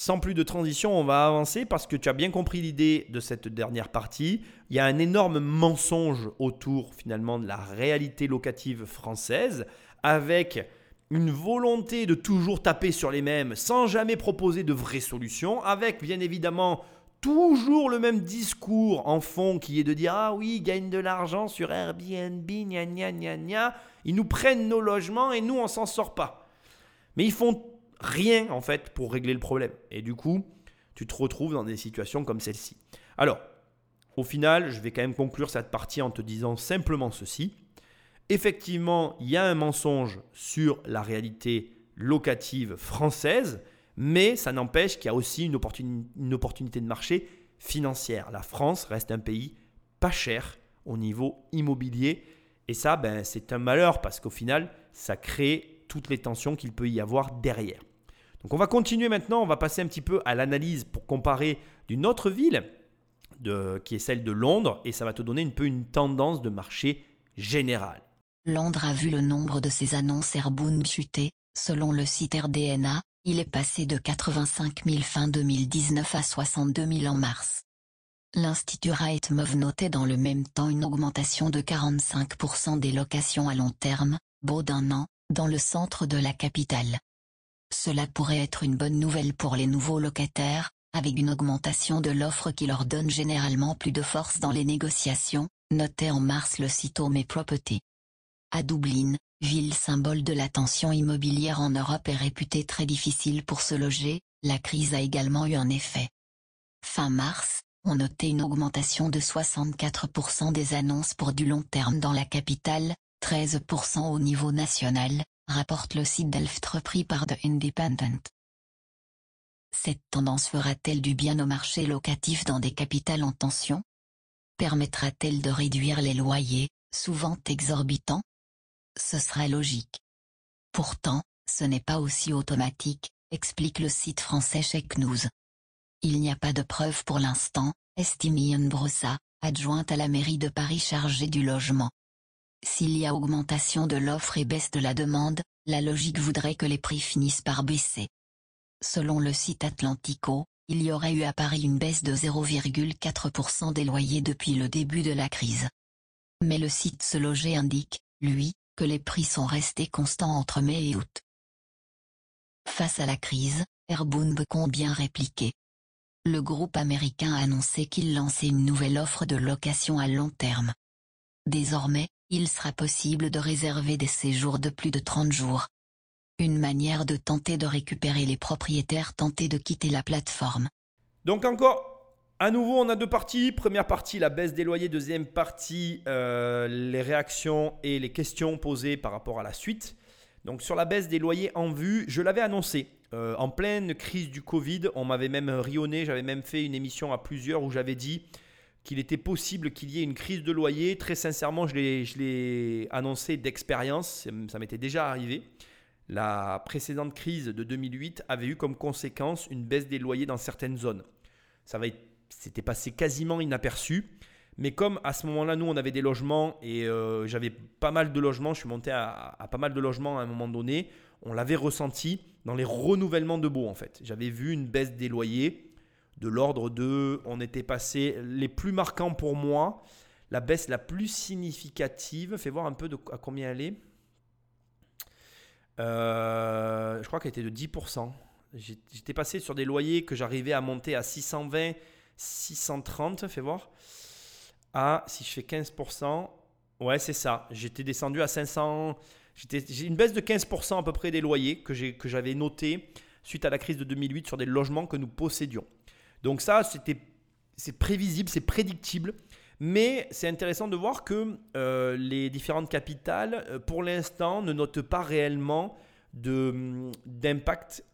Sans plus de transition, on va avancer parce que tu as bien compris l'idée de cette dernière partie. Il y a un énorme mensonge autour finalement de la réalité locative française avec une volonté de toujours taper sur les mêmes sans jamais proposer de vraies solutions, avec bien évidemment toujours le même discours en fond qui est de dire Ah oui, gagne de l'argent sur Airbnb, gna gna gna gna. Ils nous prennent nos logements et nous, on s'en sort pas. Mais ils font rien en fait pour régler le problème. Et du coup, tu te retrouves dans des situations comme celle-ci. Alors, au final, je vais quand même conclure cette partie en te disant simplement ceci. Effectivement, il y a un mensonge sur la réalité locative française, mais ça n'empêche qu'il y a aussi une, opportunité de marché financière. La France reste un pays pas cher au niveau immobilier. Et ça, ben, c'est un malheur parce qu'au final, ça crée toutes les tensions qu'il peut y avoir derrière. Donc on va continuer maintenant, on va passer un petit peu à l'analyse pour comparer d'une autre ville qui est celle de Londres et ça va te donner un peu une tendance de marché général. Londres a vu le nombre de ses annonces Airbnb chuter, selon le site RDNA, il est passé de 85 000 fin 2019 à 62 000 en mars. L'Institut Rightmove notait dans le même temps une augmentation de 45% des locations à long terme, beau d'un an, dans le centre de la capitale. Cela pourrait être une bonne nouvelle pour les nouveaux locataires, avec une augmentation de l'offre qui leur donne généralement plus de force dans les négociations, notait en mars le site Home Property. À Dublin, ville symbole de la tension immobilière en Europe et réputée très difficile pour se loger, la crise a également eu un effet. Fin mars, on notait une augmentation de 64% des annonces pour du long terme dans la capitale, 13% au niveau national, rapporte le site Delft repris par The Independent. Cette tendance fera-t-elle du bien au marché locatif dans des capitales en tension? Permettra-t-elle de réduire les loyers, souvent exorbitants? Ce sera logique. Pourtant, ce n'est pas aussi automatique, explique le site français Check News. Il n'y a pas de preuves pour l'instant, estime Ian Brossa, adjointe à la mairie de Paris chargée du logement. S'il y a augmentation de l'offre et baisse de la demande, la logique voudrait que les prix finissent par baisser. Selon le site Atlantico, il y aurait eu à Paris une baisse de 0,4% des loyers depuis le début de la crise. Mais le site Se Loger indique, lui, les prix sont restés constants entre mai et août. Face à la crise, Airbnb compte bien répliquer. Le groupe américain a annoncé qu'il lançait une nouvelle offre de location à long terme. Désormais, il sera possible de réserver des séjours de plus de 30 jours. Une manière de tenter de récupérer les propriétaires tentés de quitter la plateforme. Donc encore, à nouveau, on a deux parties. Première partie, la baisse des loyers. Deuxième partie, euh, les réactions et les questions posées par rapport à la suite. Donc sur la baisse des loyers en vue, je l'avais annoncé. Euh, en pleine crise du Covid, on m'avait même rionné, j'avais même fait une émission à plusieurs où j'avais dit qu'il était possible qu'il y ait une crise de loyer. Très sincèrement, je l'ai annoncé d'expérience, ça m'était déjà arrivé. La précédente crise de 2008 avait eu comme conséquence une baisse des loyers dans certaines zones. Ça s'était passé quasiment inaperçu. Mais comme à ce moment-là, nous, on avait des logements et euh, j'avais pas mal de logements, je suis monté à, pas mal de logements à un moment donné, on l'avait ressenti dans les renouvellements de baux en fait. J'avais vu une baisse des loyers de l'ordre de, on était passé, les plus marquants pour moi, la baisse la plus significative, fais voir un peu à combien elle est. Euh, je crois qu'elle était de 10%. J'étais passé sur des loyers que j'arrivais à monter à 620, 630, fais voir. À, si je fais 15%, ouais, c'est ça. J'étais descendu à 500. J'ai une baisse de 15% à peu près des loyers que j'avais noté suite à la crise de 2008 sur des logements que nous possédions. Donc ça, c'est prévisible, c'est prédictible. Mais c'est intéressant de voir que euh, les différentes capitales, euh, pour l'instant, ne notent pas réellement de, d'impact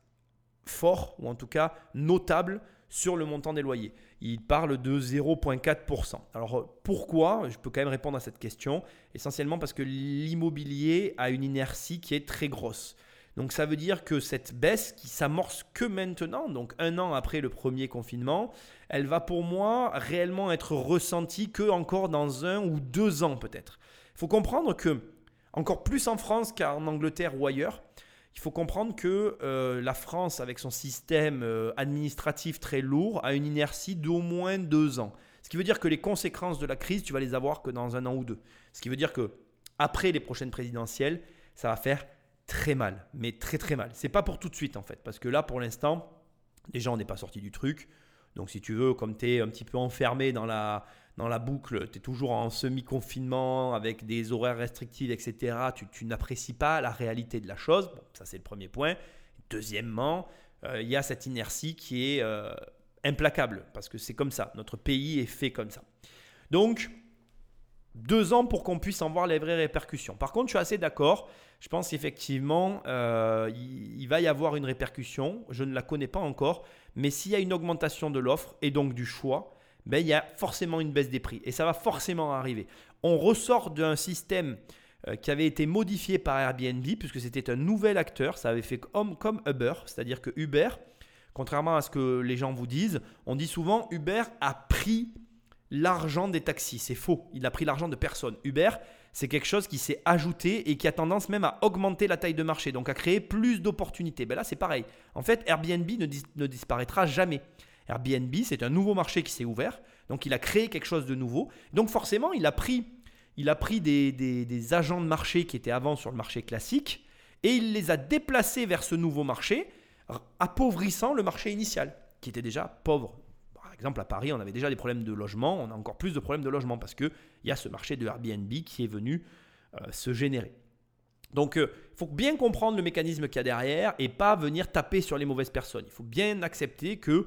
fort, ou en tout cas notable, sur le montant des loyers. Ils parlent de 0,4%. Alors pourquoi? Je peux quand même répondre à cette question. Essentiellement parce que l'immobilier a une inertie qui est très grosse. Donc ça veut dire que cette baisse qui s'amorce que maintenant, donc un an après le premier confinement, elle va pour moi réellement être ressentie que encore dans un ou deux ans peut-être. Il faut comprendre que encore plus en France qu'en Angleterre ou ailleurs, il faut comprendre que euh, la France, avec son système euh, administratif très lourd, a une inertie d'au moins deux ans. Ce qui veut dire que les conséquences de la crise, tu vas les avoir que dans un an ou deux. Ce qui veut dire que après les prochaines présidentielles, ça va faire très mal, mais très très mal. C'est pas pour tout de suite en fait, parce que là, pour l'instant, déjà, on n'est pas sorti du truc. Donc, si tu veux, comme tu es un petit peu enfermé dans la, dans la boucle, tu es toujours en semi-confinement avec des horaires restrictifs, etc., tu, n'apprécies pas la réalité de la chose. Ça, c'est le premier point. Deuxièmement, euh, il y a cette inertie qui est euh, implacable, parce que c'est comme ça. Notre pays est fait comme ça. Donc, deux ans pour qu'on puisse en voir les vraies répercussions. Par contre, je suis assez d'accord. Je pense qu'effectivement, euh, il, va y avoir une répercussion. Je ne la connais pas encore. Mais s'il y a une augmentation de l'offre et donc du choix, ben, il y a forcément une baisse des prix. Et ça va forcément arriver. On ressort d'un système euh, qui avait été modifié par Airbnb, puisque c'était un nouvel acteur. Ça avait fait comme, comme Uber. C'est-à-dire que Uber, contrairement à ce que les gens vous disent, on dit souvent Uber a pris l'argent des taxis. C'est faux. Il a pris l'argent de personne. Uber, c'est quelque chose qui s'est ajouté et qui a tendance même à augmenter la taille de marché, donc à créer plus d'opportunités. Ben là, c'est pareil. En fait, Airbnb ne, disparaîtra jamais. Airbnb, c'est un nouveau marché qui s'est ouvert, donc il a créé quelque chose de nouveau. Donc forcément, il a pris, il a pris des, des agents de marché qui étaient avant sur le marché classique et il les a déplacés vers ce nouveau marché, appauvrissant le marché initial, qui était déjà pauvre par exemple, à Paris, on avait déjà des problèmes de logement, on a encore plus de problèmes de logement parce qu'il y a ce marché de Airbnb qui est venu euh, se générer. Donc, il euh, faut bien comprendre le mécanisme qu'il y a derrière et pas venir taper sur les mauvaises personnes. Il faut bien accepter que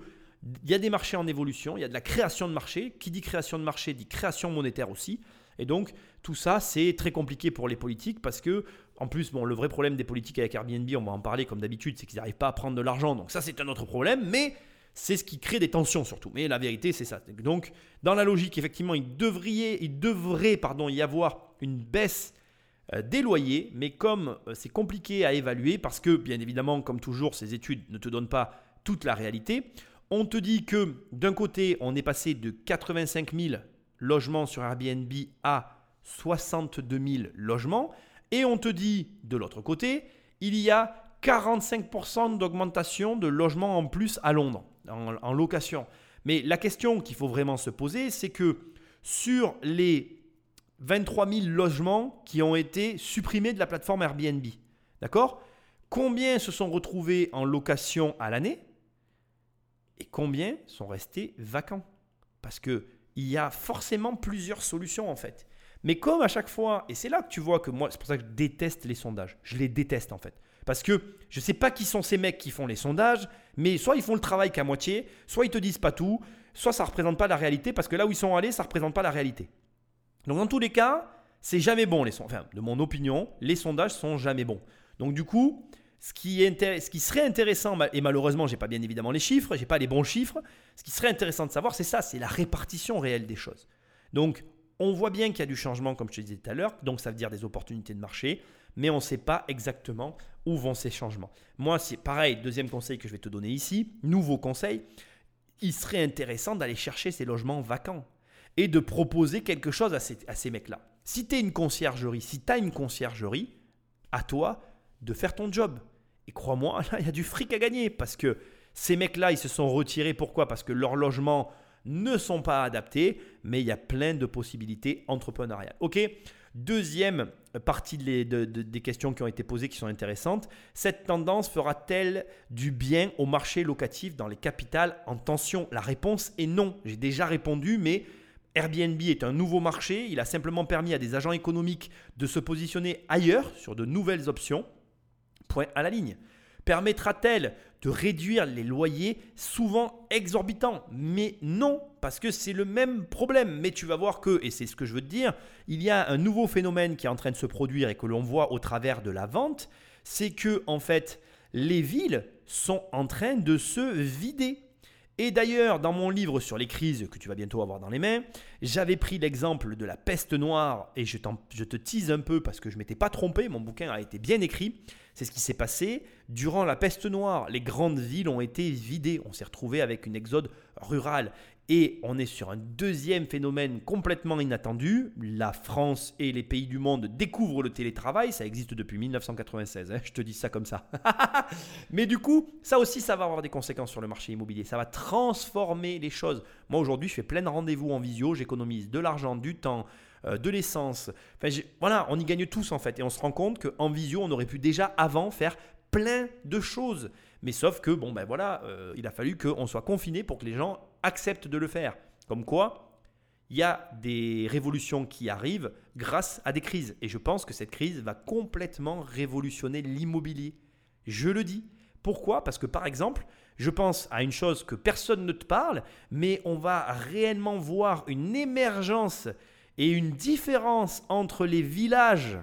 il y a des marchés en évolution, il y a de la création de marché. Qui dit création de marché dit création monétaire aussi. Et donc, tout ça, c'est très compliqué pour les politiques parce que, en plus, bon, le vrai problème des politiques avec Airbnb, on va en parler comme d'habitude, c'est qu'ils n'arrivent pas à prendre de l'argent. Donc, ça, c'est un autre problème. Mais c'est ce qui crée des tensions surtout. Mais la vérité, c'est ça. Donc, dans la logique, effectivement, il devrait, il devrait pardon, y avoir une baisse euh, des loyers, mais comme euh, c'est compliqué à évaluer, parce que, bien évidemment, comme toujours, ces études ne te donnent pas toute la réalité, on te dit que d'un côté, on est passé de 85 000 logements sur Airbnb à 62 000 logements, et on te dit de l'autre côté, il y a 45% d'augmentation de logements en plus à Londres en, location. Mais la question qu'il faut vraiment se poser, c'est que sur les 23 000 logements qui ont été supprimés de la plateforme Airbnb, d'accord Combien se sont retrouvés en location à l'année? Et combien sont restés vacants? Parce que il y a forcément plusieurs solutions en fait. Mais comme à chaque fois, et c'est là que tu vois que moi, c'est pour ça que je déteste les sondages. Je les déteste en fait. Parce que je ne sais pas qui sont ces mecs qui font les sondages, mais soit ils font le travail qu'à moitié, soit ils te disent pas tout, soit ça ne représente pas la réalité, parce que là où ils sont allés, ça ne représente pas la réalité. Donc dans tous les cas, c'est jamais bon les sondages. Enfin, de mon opinion, les sondages sont jamais bons. Donc du coup, ce qui, serait intéressant, et malheureusement, j'ai pas bien évidemment les chiffres, j'ai pas les bons chiffres, ce qui serait intéressant de savoir, c'est ça, c'est la répartition réelle des choses. Donc, on voit bien qu'il y a du changement, comme je te disais tout à l'heure, donc ça veut dire des opportunités de marché mais on ne sait pas exactement où vont ces changements. Moi, c'est pareil, deuxième conseil que je vais te donner ici, nouveau conseil, il serait intéressant d'aller chercher ces logements vacants et de proposer quelque chose à ces, à ces mecs-là. Si tu es une conciergerie, si tu as une conciergerie, à toi de faire ton job. Et crois-moi, il y a du fric à gagner parce que ces mecs-là, ils se sont retirés. Pourquoi? Parce que leurs logements ne sont pas adaptés, mais il y a plein de possibilités entrepreneuriales. Ok? Deuxième partie des questions qui ont été posées qui sont intéressantes, cette tendance fera-t-elle du bien au marché locatif dans les capitales? En tension La réponse est non. J'ai déjà répondu, mais Airbnb est un nouveau marché. Il a simplement permis à des agents économiques de se positionner ailleurs sur de nouvelles options. Point à la ligne. Permettra-t-elle de réduire les loyers souvent exorbitants? Mais non, parce que c'est le même problème. Mais tu vas voir que, et c'est ce que je veux te dire, il y a un nouveau phénomène qui est en train de se produire et que l'on voit au travers de la vente, c'est que en fait, les villes sont en train de se vider. Et d'ailleurs, dans mon livre sur les crises que tu vas bientôt avoir dans les mains, j'avais pris l'exemple de la peste noire et je, te tease un peu parce que je m'étais pas trompé, mon bouquin a été bien écrit. C'est ce qui s'est passé. Durant la peste noire, les grandes villes ont été vidées. On s'est retrouvé avec une exode rurale. Et on est sur un deuxième phénomène complètement inattendu. La France et les pays du monde découvrent le télétravail. Ça existe depuis 1996. Hein, je te dis ça comme ça. Mais du coup, ça aussi, ça va avoir des conséquences sur le marché immobilier. Ça va transformer les choses. Moi, aujourd'hui, je fais plein de rendez-vous en visio. J'économise de l'argent, du temps, euh, de l'essence. Enfin, voilà, on y gagne tous en fait. Et on se rend compte qu'en visio, on aurait pu déjà avant faire plein de choses. Mais sauf que, bon, ben voilà, euh, il a fallu qu'on soit confiné pour que les gens acceptent de le faire. Comme quoi, il y a des révolutions qui arrivent grâce à des crises. Et je pense que cette crise va complètement révolutionner l'immobilier. Je le dis. Pourquoi? Parce que par exemple, je pense à une chose que personne ne te parle, mais on va réellement voir une émergence et une différence entre les villages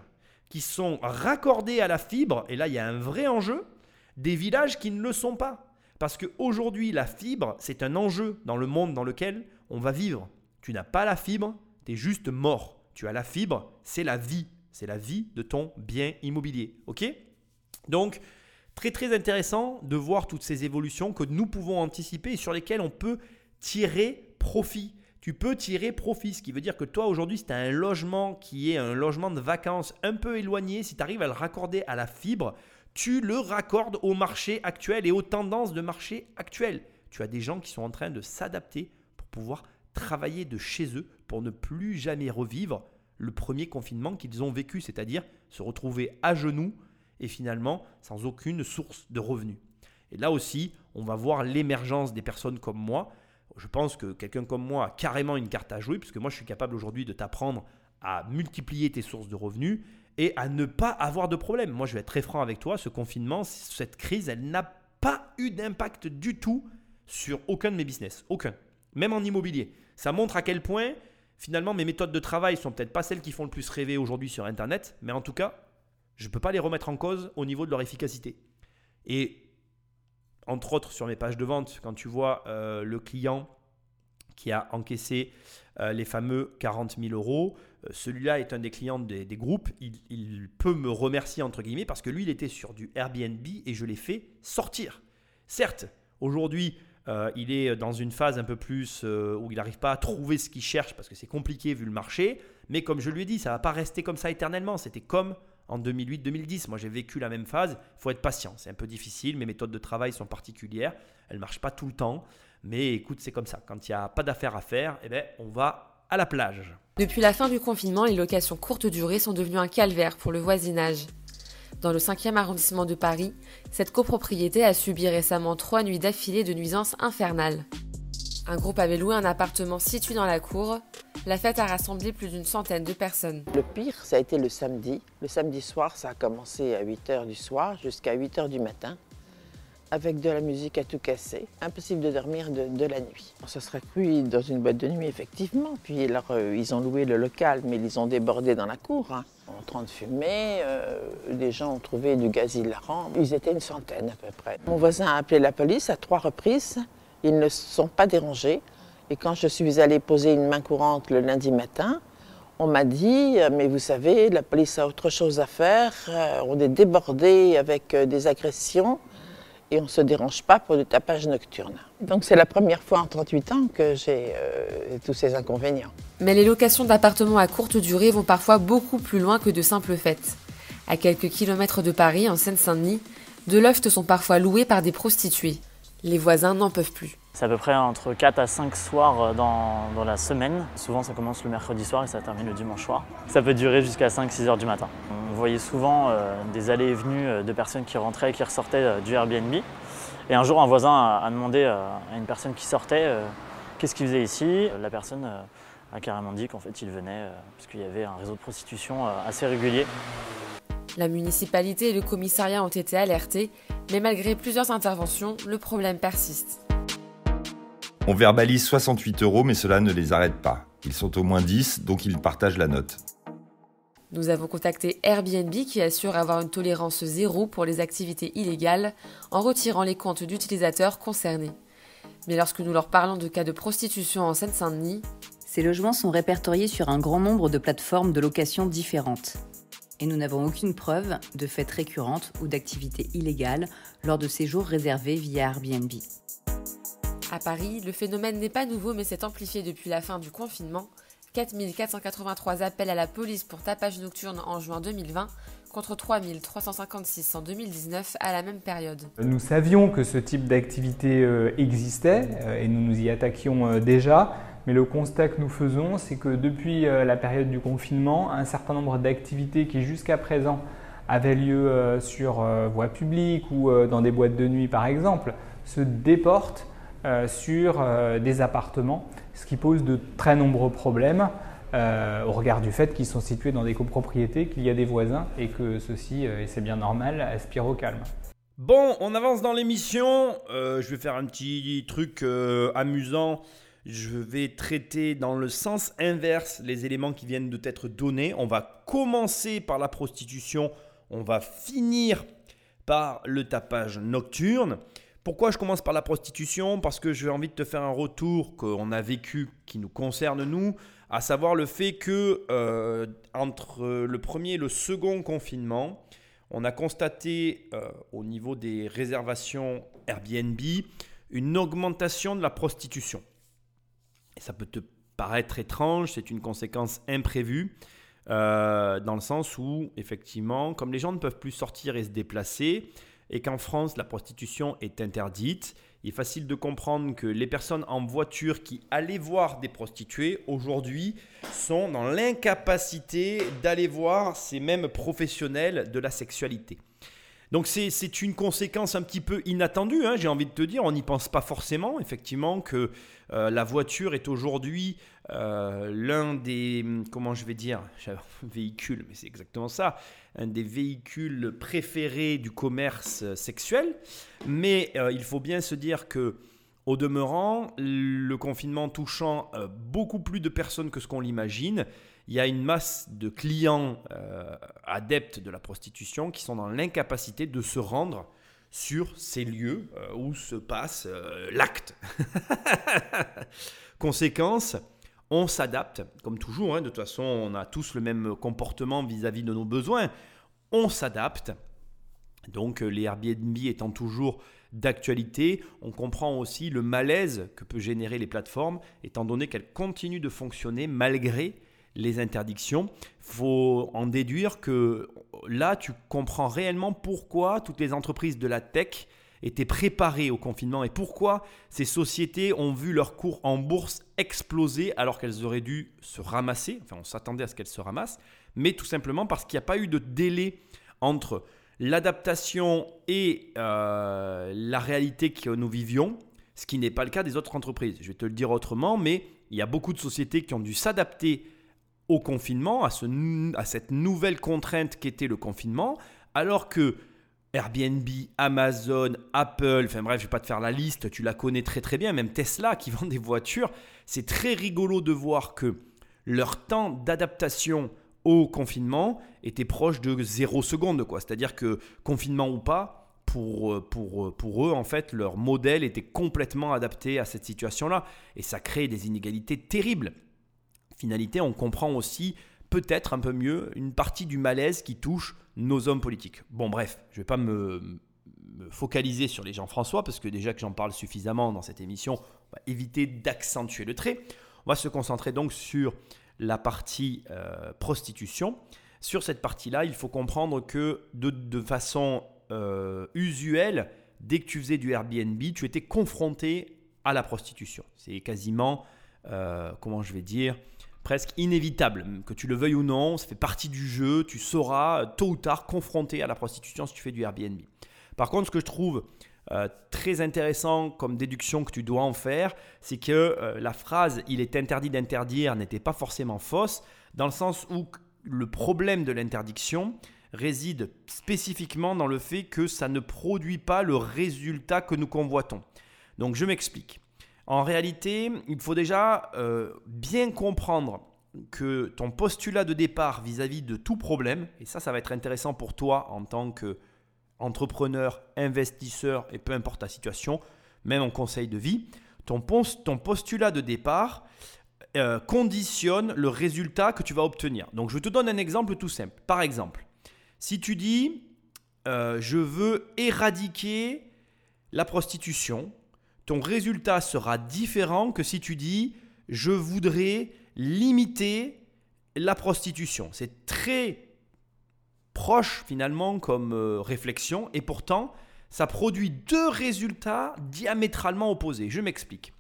qui sont raccordés à la fibre, et là il y a un vrai enjeu, des villages qui ne le sont pas. Parce qu'aujourd'hui, la fibre, c'est un enjeu dans le monde dans lequel on va vivre. Tu n'as pas la fibre, tu es juste mort. Tu as la fibre, c'est la vie. C'est la vie de ton bien immobilier. OK? Donc, très très intéressant de voir toutes ces évolutions que nous pouvons anticiper et sur lesquelles on peut tirer profit. Tu peux tirer profit, ce qui veut dire que toi aujourd'hui, si tu as un logement qui est un logement de vacances un peu éloigné, si tu arrives à le raccorder à la fibre, tu le raccordes au marché actuel et aux tendances de marché actuel. Tu as des gens qui sont en train de s'adapter pour pouvoir travailler de chez eux pour ne plus jamais revivre le premier confinement qu'ils ont vécu, c'est-à-dire se retrouver à genoux et finalement sans aucune source de revenus. Et là aussi, on va voir l'émergence des personnes comme moi. Je pense que quelqu'un comme moi a carrément une carte à jouer, puisque moi je suis capable aujourd'hui de t'apprendre à multiplier tes sources de revenus et à ne pas avoir de problème. Moi, je vais être très franc avec toi, ce confinement, cette crise, elle n'a pas eu d'impact du tout sur aucun de mes business. Aucun. Même en immobilier. Ça montre à quel point, finalement, mes méthodes de travail sont peut-être pas celles qui font le plus rêver aujourd'hui sur Internet, mais en tout cas, je ne peux pas les remettre en cause au niveau de leur efficacité. Et entre autres, sur mes pages de vente, quand tu vois euh, le client qui a encaissé euh, les fameux 40 000 euros. Euh, celui-là est un des clients des, groupes. Il, peut me remercier, entre guillemets, parce que lui, il était sur du Airbnb et je l'ai fait sortir. Certes, aujourd'hui, euh, il est dans une phase un peu plus où il n'arrive pas à trouver ce qu'il cherche parce que c'est compliqué vu le marché. Mais comme je lui ai dit, ça ne va pas rester comme ça éternellement. C'était comme en 2008-2010. Moi, j'ai vécu la même phase. Il faut être patient. C'est un peu difficile. Mes méthodes de travail sont particulières. Elles ne marchent pas tout le temps. Mais écoute, c'est comme ça. Quand il n'y a pas d'affaires à faire, eh ben, on va à la plage. Depuis la fin du confinement, les locations courte durée sont devenues un calvaire pour le voisinage. Dans le 5e arrondissement de Paris, cette copropriété a subi récemment trois nuits d'affilée de nuisances infernales. Un groupe avait loué un appartement situé dans la cour. La fête a rassemblé plus d'une centaine de personnes. Le pire, ça a été le samedi. Le samedi soir, ça a commencé à 8h du soir jusqu'à 8h du matin avec de la musique à tout casser. Impossible de dormir de, la nuit. On se serait cru dans une boîte de nuit, effectivement. Puis alors, euh, ils ont loué le local, mais ils ont débordé dans la cour. Hein. En train de fumer, euh, des gens ont trouvé du gaz hilarant. Ils étaient une centaine à peu près. Mon voisin a appelé la police à trois reprises. Ils ne sont pas dérangés. Et quand je suis allée poser une main courante le lundi matin, on m'a dit, euh, mais vous savez, la police a autre chose à faire, on est débordé avec des agressions et on ne se dérange pas pour du tapage nocturne. Donc c'est la première fois en 38 ans que j'ai euh, tous ces inconvénients. Mais les locations d'appartements à courte durée vont parfois beaucoup plus loin que de simples fêtes. À quelques kilomètres de Paris, en Seine-Saint-Denis, de lofts sont parfois loués par des prostituées. Les voisins n'en peuvent plus. C'est à peu près entre 4 à 5 soirs dans, dans, la semaine. Souvent ça commence le mercredi soir et ça termine le dimanche soir. Ça peut durer jusqu'à 5-6 heures du matin. On voyait souvent euh, des allées et venues euh, de personnes qui rentraient et qui ressortaient euh, du Airbnb. Et un jour un voisin a, demandé à une personne qui sortait qu'est-ce qu'il faisait ici? La personne a carrément dit qu'en fait il venait parce qu'il y avait un réseau de prostitution assez régulier. La municipalité et le commissariat ont été alertés, mais malgré plusieurs interventions, le problème persiste. On verbalise 68 euros, mais cela ne les arrête pas. Ils sont au moins 10, donc ils partagent la note. Nous avons contacté Airbnb qui assure avoir une tolérance zéro pour les activités illégales en retirant les comptes d'utilisateurs concernés. Mais lorsque nous leur parlons de cas de prostitution en Seine-Saint-Denis, ces logements sont répertoriés sur un grand nombre de plateformes de location différentes. Et nous n'avons aucune preuve de faits récurrentes ou d'activités illégales lors de séjours réservés via Airbnb. À Paris, le phénomène n'est pas nouveau mais s'est amplifié depuis la fin du confinement. 4483 appels à la police pour tapage nocturne en juin 2020 contre 3356 en 2019 à la même période. Nous savions que ce type d'activité euh, existait euh, et nous nous y attaquions euh, déjà, mais le constat que nous faisons, c'est que depuis la période du confinement, un certain nombre d'activités qui jusqu'à présent avaient lieu sur voie publique ou dans des boîtes de nuit par exemple, se déportent sur des appartements, ce qui pose de très nombreux problèmes. Euh, au regard du fait qu'ils sont situés dans des copropriétés, qu'il y a des voisins et que euh, et c'est bien normal, aspirent au calme. Bon, on avance dans l'émission. Euh, je vais faire un petit truc amusant. Je vais traiter dans le sens inverse les éléments qui viennent de t'être donnés. On va commencer par la prostitution. On va finir par le tapage nocturne. Pourquoi je commence par la prostitution? Parce que j'ai envie de te faire un retour qu'on a vécu, qui nous concerne nous, à savoir le fait que euh, entre le premier et le second confinement, on a constaté euh, au niveau des réservations Airbnb une augmentation de la prostitution. Et ça peut te paraître étrange, c'est une conséquence imprévue, euh, dans le sens où, effectivement, comme les gens ne peuvent plus sortir et se déplacer, et qu'en France, la prostitution est interdite, il est facile de comprendre que les personnes en voiture qui allaient voir des prostituées aujourd'hui sont dans l'incapacité d'aller voir ces mêmes professionnels de la sexualité. Donc c'est une conséquence un petit peu inattendue, hein, j'ai envie de te dire, on n'y pense pas forcément, effectivement, que euh, la voiture est aujourd'hui euh, l'un des, comment je vais dire, véhicules, mais c'est exactement ça, un des véhicules préférés du commerce sexuel. Mais euh, il faut bien se dire que, au demeurant, le confinement touchant beaucoup plus de personnes que ce qu'on l'imagine, il y a une masse de clients euh, adeptes de la prostitution qui sont dans l'incapacité de se rendre sur ces lieux où se passe l'acte. Conséquence, on s'adapte, comme toujours, hein. de toute façon on a tous le même comportement vis-à-vis de nos besoins, on s'adapte. Donc euh, les Airbnb étant toujours d'actualité, on comprend aussi le malaise que peut générer les plateformes, étant donné qu'elles continuent de fonctionner malgré les interdictions. faut en déduire que là, tu comprends réellement pourquoi toutes les entreprises de la tech étaient préparées au confinement et pourquoi ces sociétés ont vu leur cours en bourse exploser alors qu'elles auraient dû se ramasser. Enfin, on s'attendait à ce qu'elles se ramassent, mais tout simplement parce qu'il n'y a pas eu de délai entre l'adaptation et euh, la réalité que nous vivions, ce qui n'est pas le cas des autres entreprises. Je vais te le dire autrement, mais il y a beaucoup de sociétés qui ont dû s'adapter au confinement, à, ce, à cette nouvelle contrainte qu'était le confinement, alors que Airbnb, Amazon, Apple, enfin bref, je vais pas te faire la liste, tu la connais très très bien, même Tesla qui vend des voitures, c'est très rigolo de voir que leur temps d'adaptation au confinement était proche de 0 seconde quoi. C'est-à-dire que confinement ou pas, pour, pour, pour eux, en fait, leur modèle était complètement adapté à cette situation-là. Et ça crée des inégalités terribles. Finalité, on comprend aussi peut-être un peu mieux une partie du malaise qui touche nos hommes politiques. Bon bref, je ne vais pas me, focaliser sur les gens François, parce que déjà que j'en parle suffisamment dans cette émission, on va éviter d'accentuer le trait. On va se concentrer donc sur la partie euh, prostitution. Sur cette partie-là, il faut comprendre que de, façon euh, usuelle, dès que tu faisais du Airbnb, tu étais confronté à la prostitution. C'est quasiment, euh, comment je vais dire, presque inévitable, que tu le veuilles ou non, ça fait partie du jeu, tu seras tôt ou tard confronté à la prostitution si tu fais du Airbnb. Par contre, ce que je trouve euh, très intéressant comme déduction que tu dois en faire, c'est que euh, la phrase il est interdit d'interdire n'était pas forcément fausse, dans le sens où le problème de l'interdiction réside spécifiquement dans le fait que ça ne produit pas le résultat que nous convoitons. Donc je m'explique. En réalité, il faut déjà euh, bien comprendre que ton postulat de départ vis-à-vis de tout problème, et ça, ça va être intéressant pour toi en tant qu'entrepreneur, investisseur, et peu importe ta situation, même en conseil de vie, ton, postulat de départ euh, conditionne le résultat que tu vas obtenir. Donc je te donne un exemple tout simple. Par exemple, si tu dis, euh, je veux éradiquer la prostitution, ton résultat sera différent que si tu dis je voudrais limiter la prostitution. C'est très proche finalement comme euh, réflexion et pourtant ça produit deux résultats diamétralement opposés. Je m'explique.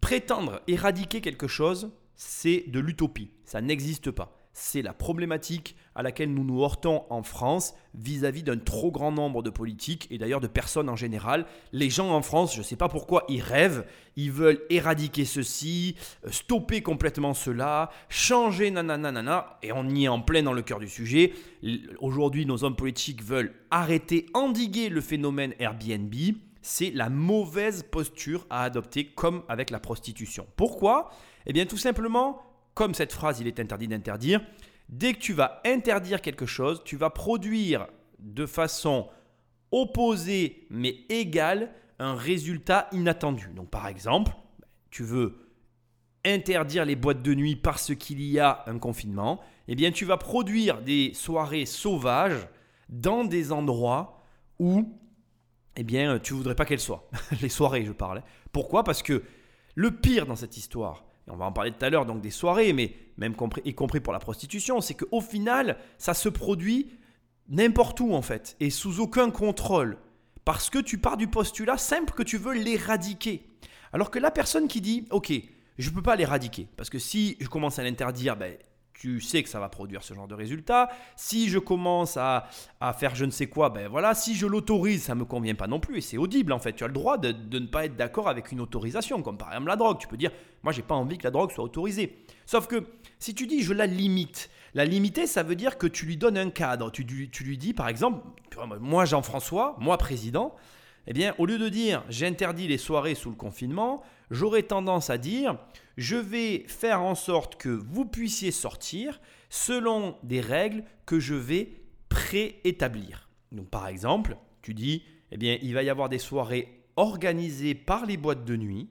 Prétendre éradiquer quelque chose, c'est de l'utopie. Ça n'existe pas. C'est la problématique à laquelle nous nous heurtons en France vis-à-vis d'un trop grand nombre de politiques et d'ailleurs de personnes en général. Les gens en France, je ne sais pas pourquoi, ils rêvent, ils veulent éradiquer ceci, euh, stopper complètement cela, changer nanana, et on y est en plein dans le cœur du sujet. Aujourd'hui, nos hommes politiques veulent arrêter, endiguer le phénomène Airbnb c'est la mauvaise posture à adopter comme avec la prostitution. Pourquoi? Eh bien tout simplement, comme cette phrase il est interdit d'interdire, dès que tu vas interdire quelque chose, tu vas produire de façon opposée mais égale un résultat inattendu. Donc par exemple, tu veux interdire les boîtes de nuit parce qu'il y a un confinement, eh bien tu vas produire des soirées sauvages dans des endroits où eh bien, tu voudrais pas qu'elles soient. les soirées, je parlais. Pourquoi? Parce que le pire dans cette histoire, et on va en parler tout à l'heure, donc des soirées, mais même y compris pour la prostitution, c'est qu'au final, ça se produit n'importe où en fait, et sous aucun contrôle. Parce que tu pars du postulat simple que tu veux l'éradiquer. Alors que la personne qui dit, ok, je ne peux pas l'éradiquer, parce que si je commence à l'interdire, ben, tu sais que ça va produire ce genre de résultat. Si je commence à, faire je ne sais quoi, ben voilà, si je l'autorise, ça ne me convient pas non plus. Et c'est audible en fait. Tu as le droit de, ne pas être d'accord avec une autorisation, comme par exemple la drogue. Tu peux dire, moi j'ai pas envie que la drogue soit autorisée. Sauf que si tu dis je la limite, la limiter, ça veut dire que tu lui donnes un cadre. Tu, tu lui dis par exemple, moi Jean-François, moi président, eh au lieu de dire j'interdis les soirées sous le confinement, j'aurais tendance à dire je vais faire en sorte que vous puissiez sortir selon des règles que je vais préétablir. Donc, par exemple, tu dis eh bien, il va y avoir des soirées organisées par les boîtes de nuit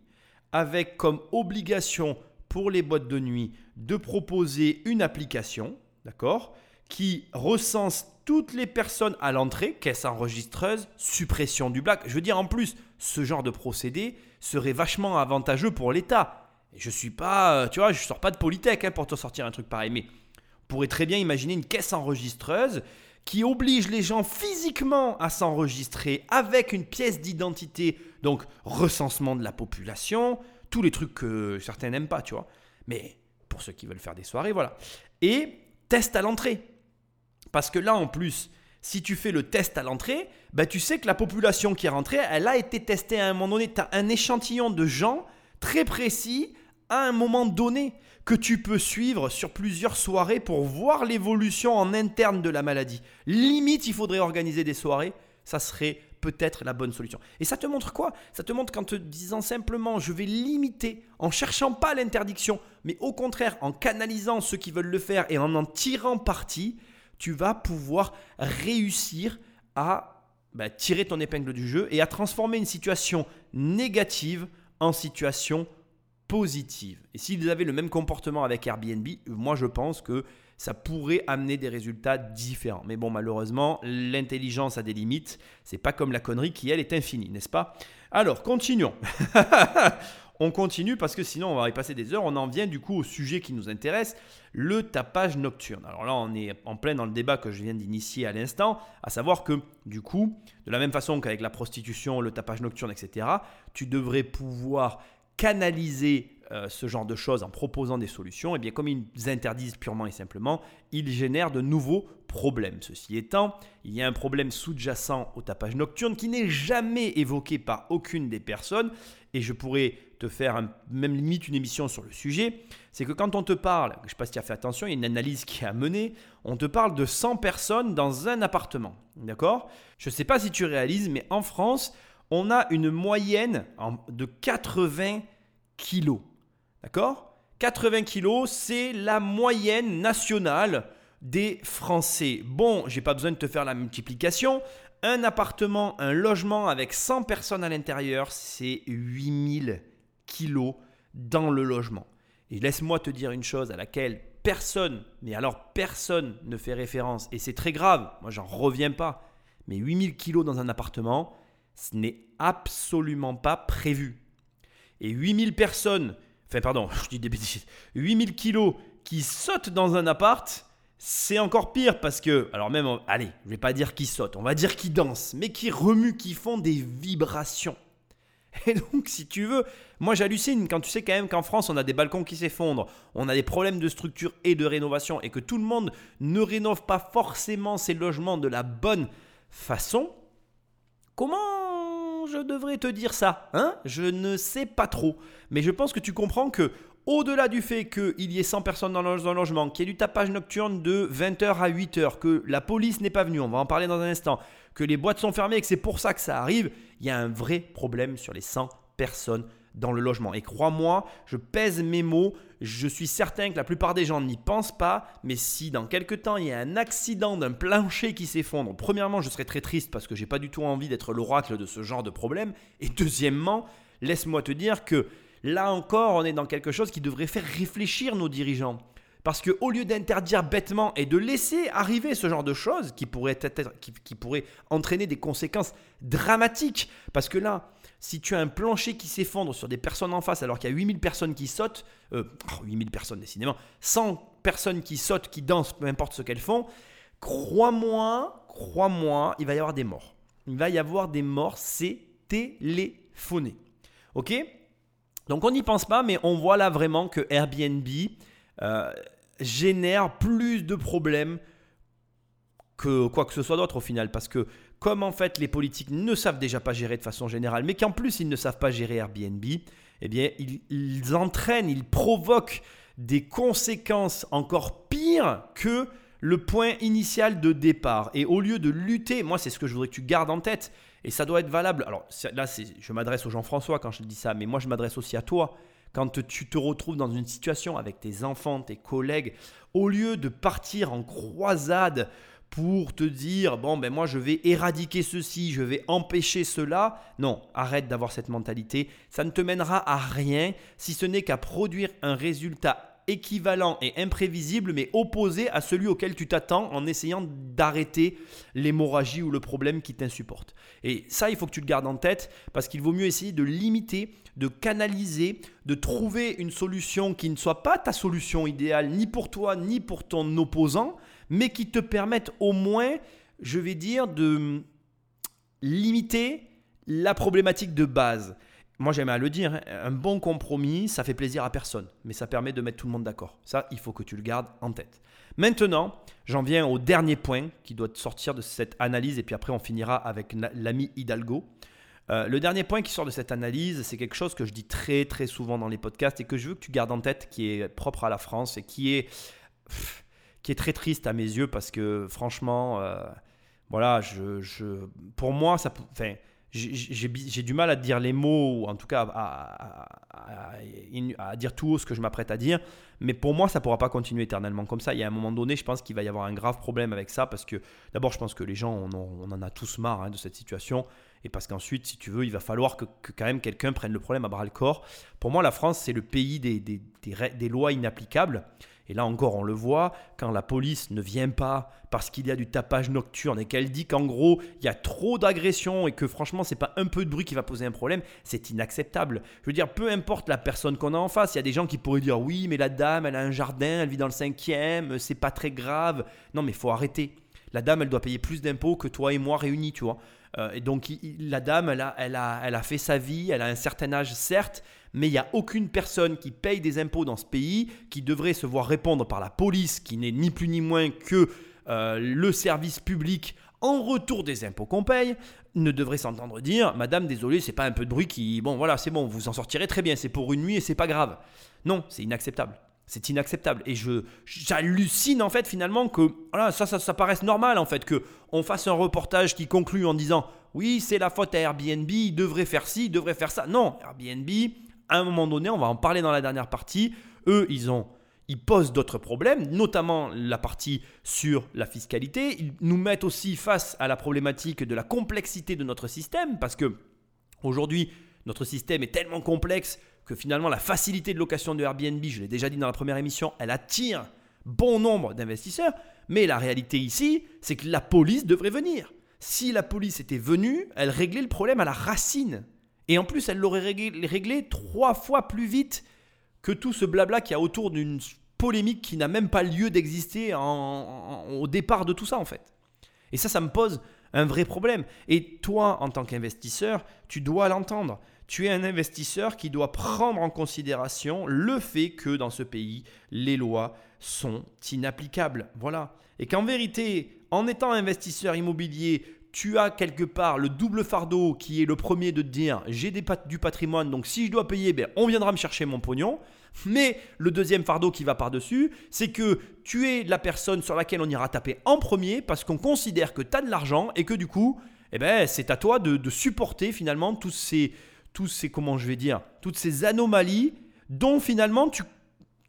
avec comme obligation pour les boîtes de nuit de proposer une application, d'accord, qui recense toutes les personnes à l'entrée, caisse enregistreuse, suppression du black. Je veux dire, en plus, ce genre de procédé serait vachement avantageux pour l'État. Je suis pas, euh, tu vois, je sors pas de Polytech hein, pour te sortir un truc pareil, mais on pourrait très bien imaginer une caisse enregistreuse qui oblige les gens physiquement à s'enregistrer avec une pièce d'identité, donc recensement de la population, tous les trucs que certains n'aiment pas, tu vois. Mais pour ceux qui veulent faire des soirées, voilà. Et test à l'entrée. Parce que là, en plus, si tu fais le test à l'entrée, bah, tu sais que la population qui est rentrée, elle a été testée à un moment donné. Tu as un échantillon de gens très précis à un moment donné que tu peux suivre sur plusieurs soirées pour voir l'évolution en interne de la maladie. Limite, il faudrait organiser des soirées. Ça serait peut-être la bonne solution. Et ça te montre quoi? Ça te montre qu'en te disant simplement je vais limiter, en cherchant pas l'interdiction, mais au contraire en canalisant ceux qui veulent le faire et en en tirant parti, tu vas pouvoir réussir à bah, tirer ton épingle du jeu et à transformer une situation négative en situation positive. Et s'ils avaient le même comportement avec Airbnb, moi je pense que ça pourrait amener des résultats différents. Mais bon, malheureusement, l'intelligence a des limites. C'est pas comme la connerie qui, elle, est infinie, n'est-ce pas? Alors, continuons. On continue parce que sinon on va y passer des heures. On en vient du coup au sujet qui nous intéresse, le tapage nocturne. Alors là, on est en plein dans le débat que je viens d'initier à l'instant, à savoir que du coup, de la même façon qu'avec la prostitution, le tapage nocturne, etc., tu devrais pouvoir canaliser euh, ce genre de choses en proposant des solutions, et eh bien comme ils interdisent purement et simplement, ils génèrent de nouveaux problèmes. Ceci étant, il y a un problème sous-jacent au tapage nocturne qui n'est jamais évoqué par aucune des personnes, et je pourrais te faire même limite une émission sur le sujet, c'est que quand on te parle, je ne sais pas si tu as fait attention, il y a une analyse qui est à mener, on te parle de 100 personnes dans un appartement. D'accord? Je ne sais pas si tu réalises, mais en France, on a une moyenne de 80 kilos. D'accord? 80 kilos, c'est la moyenne nationale des Français. Bon, j'ai pas besoin de te faire la multiplication. Un appartement, un logement avec 100 personnes à l'intérieur, c'est 8000 kilos dans le logement. Et laisse-moi te dire une chose à laquelle personne, mais alors personne ne fait référence, et c'est très grave, moi j'en reviens pas, mais 8000 kilos dans un appartement, ce n'est absolument pas prévu. Et 8000 personnes, enfin pardon, je dis des bêtises, 8000 kilos qui sautent dans un appart, c'est encore pire parce que, alors même, allez, je vais pas dire qui sautent, on va dire qui dansent, mais qui remuent, qui font des vibrations. Et donc, si tu veux, moi j'hallucine quand tu sais quand même qu'en France, on a des balcons qui s'effondrent, on a des problèmes de structure et de rénovation, et que tout le monde ne rénove pas forcément ses logements de la bonne façon. Comment je devrais te dire ça hein? Je ne sais pas trop. Mais je pense que tu comprends que au-delà du fait qu'il y ait 100 personnes dans un logement, qu'il y ait du tapage nocturne de 20h à 8h, que la police n'est pas venue, on va en parler dans un instant, que les boîtes sont fermées et que c'est pour ça que ça arrive, il y a un vrai problème sur les 100 personnes dans le logement. Et crois-moi, je pèse mes mots, je suis certain que la plupart des gens n'y pensent pas, mais si dans quelques temps il y a un accident d'un plancher qui s'effondre, premièrement, je serais très triste parce que j'ai pas du tout envie d'être l'oracle de ce genre de problème, et deuxièmement, laisse-moi te dire que là encore, on est dans quelque chose qui devrait faire réfléchir nos dirigeants. Parce qu'au lieu d'interdire bêtement et de laisser arriver ce genre de choses qui pourraient, être, qui, pourraient entraîner des conséquences dramatiques, parce que là, si tu as un plancher qui s'effondre sur des personnes en face alors qu'il y a 8000 personnes qui sautent, euh, 8000 personnes décidément, 100 personnes qui sautent, qui dansent, peu importe ce qu'elles font, crois-moi, crois-moi, il va y avoir des morts. Il va y avoir des morts, c'est téléphoné. Ok? Donc on n'y pense pas, mais on voit là vraiment que Airbnb euh, génère plus de problèmes que quoi que ce soit d'autre au final. Parce que comme en fait les politiques ne savent déjà pas gérer de façon générale, mais qu'en plus ils ne savent pas gérer Airbnb, eh bien ils, ils entraînent, ils provoquent des conséquences encore pires que le point initial de départ. Et au lieu de lutter, moi c'est ce que je voudrais que tu gardes en tête, et ça doit être valable. Alors là, je m'adresse au Jean-François quand je dis ça, mais moi je m'adresse aussi à toi quand tu te retrouves dans une situation avec tes enfants, tes collègues, au lieu de partir en croisade pour te dire bon ben moi je vais éradiquer ceci, je vais empêcher cela. Non, arrête d'avoir cette mentalité, ça ne te mènera à rien si ce n'est qu'à produire un résultat équivalent et imprévisible, mais opposé à celui auquel tu t'attends en essayant d'arrêter l'hémorragie ou le problème qui t'insupporte. Et ça, il faut que tu le gardes en tête parce qu'il vaut mieux essayer de limiter, de canaliser, de trouver une solution qui ne soit pas ta solution idéale, ni pour toi, ni pour ton opposant, mais qui te permette au moins, je vais dire, de limiter la problématique de base moi j'aime à le dire, hein, un bon compromis, ça fait plaisir à personne, mais ça permet de mettre tout le monde d'accord. Ça, il faut que tu le gardes en tête. Maintenant, j'en viens au dernier point qui doit sortir de cette analyse, et puis après on finira avec l'ami Hidalgo. Euh, le dernier point qui sort de cette analyse, c'est quelque chose que je dis très très souvent dans les podcasts et que je veux que tu gardes en tête, qui est propre à la France et qui est, qui est très triste à mes yeux parce que franchement, euh, voilà, je, je, pour moi, ça, enfin, j'ai du mal à dire les mots, ou en tout cas à, dire tout haut ce que je m'apprête à dire. Mais pour moi, ça ne pourra pas continuer éternellement comme ça. Il y a un moment donné, je pense qu'il va y avoir un grave problème avec ça, parce que d'abord, je pense que les gens, on, en a tous marre hein, de cette situation. Et parce qu'ensuite, si tu veux, il va falloir que, quand même quelqu'un prenne le problème à bras le corps. Pour moi, la France, c'est le pays des lois inapplicables. Et là encore, on le voit, quand la police ne vient pas parce qu'il y a du tapage nocturne et qu'elle dit qu'en gros, il y a trop d'agressions et que franchement, c'est pas un peu de bruit qui va poser un problème, c'est inacceptable. Je veux dire, peu importe la personne qu'on a en face, il y a des gens qui pourraient dire oui, mais la dame, elle a un jardin, elle vit dans le cinquième, c'est pas très grave. Non, mais faut arrêter. La dame, elle doit payer plus d'impôts que toi et moi réunis, tu vois. Euh, et donc la dame, elle a, elle, a, elle a fait sa vie, elle a un certain âge certes, mais il n'y a aucune personne qui paye des impôts dans ce pays qui devrait se voir répondre par la police, qui n'est ni plus ni moins que euh, le service public en retour des impôts qu'on paye, ne devrait s'entendre dire Madame, désolé, c'est pas un peu de bruit qui. Bon, voilà, c'est bon, vous en sortirez très bien, c'est pour une nuit et c'est pas grave. Non, c'est inacceptable. C'est inacceptable. Et je j'hallucine en fait finalement que voilà, ça, ça, ça paraisse normal en fait que on fasse un reportage qui conclut en disant oui c'est la faute à Airbnb, il devrait faire ci, il devrait faire ça. Non, Airbnb, à un moment donné, on va en parler dans la dernière partie. Eux, ils ont ils posent d'autres problèmes, notamment la partie sur la fiscalité. Ils nous mettent aussi face à la problématique de la complexité de notre système parce que aujourd'hui notre système est tellement complexe que finalement la facilité de location de Airbnb, je l'ai déjà dit dans la première émission, elle attire bon nombre d'investisseurs, mais la réalité ici, c'est que la police devrait venir. si la police était venue, elle réglait le problème à la racine. Et en plus, elle l'aurait réglé, réglé trois fois plus vite que tout ce blabla qui a autour d'une polémique qui n'a même pas lieu d'exister au départ de tout ça en fait. Et ça, ça me pose un vrai problème. Et toi, en tant qu'investisseur, tu dois l'entendre. Tu es un investisseur qui doit prendre en considération le fait que dans ce pays, les lois sont inapplicables. Voilà. Et qu'en vérité, en étant investisseur immobilier, tu as quelque part le double fardeau qui est le premier de te dire j'ai du patrimoine, donc si je dois payer, ben, on viendra me chercher mon pognon. Mais le deuxième fardeau qui va par-dessus, c'est que tu es la personne sur laquelle on ira taper en premier parce qu'on considère que tu as de l'argent et que du coup, eh ben, c'est à toi de, supporter finalement tous ces, ces, comment je vais dire, toutes ces anomalies dont finalement tu,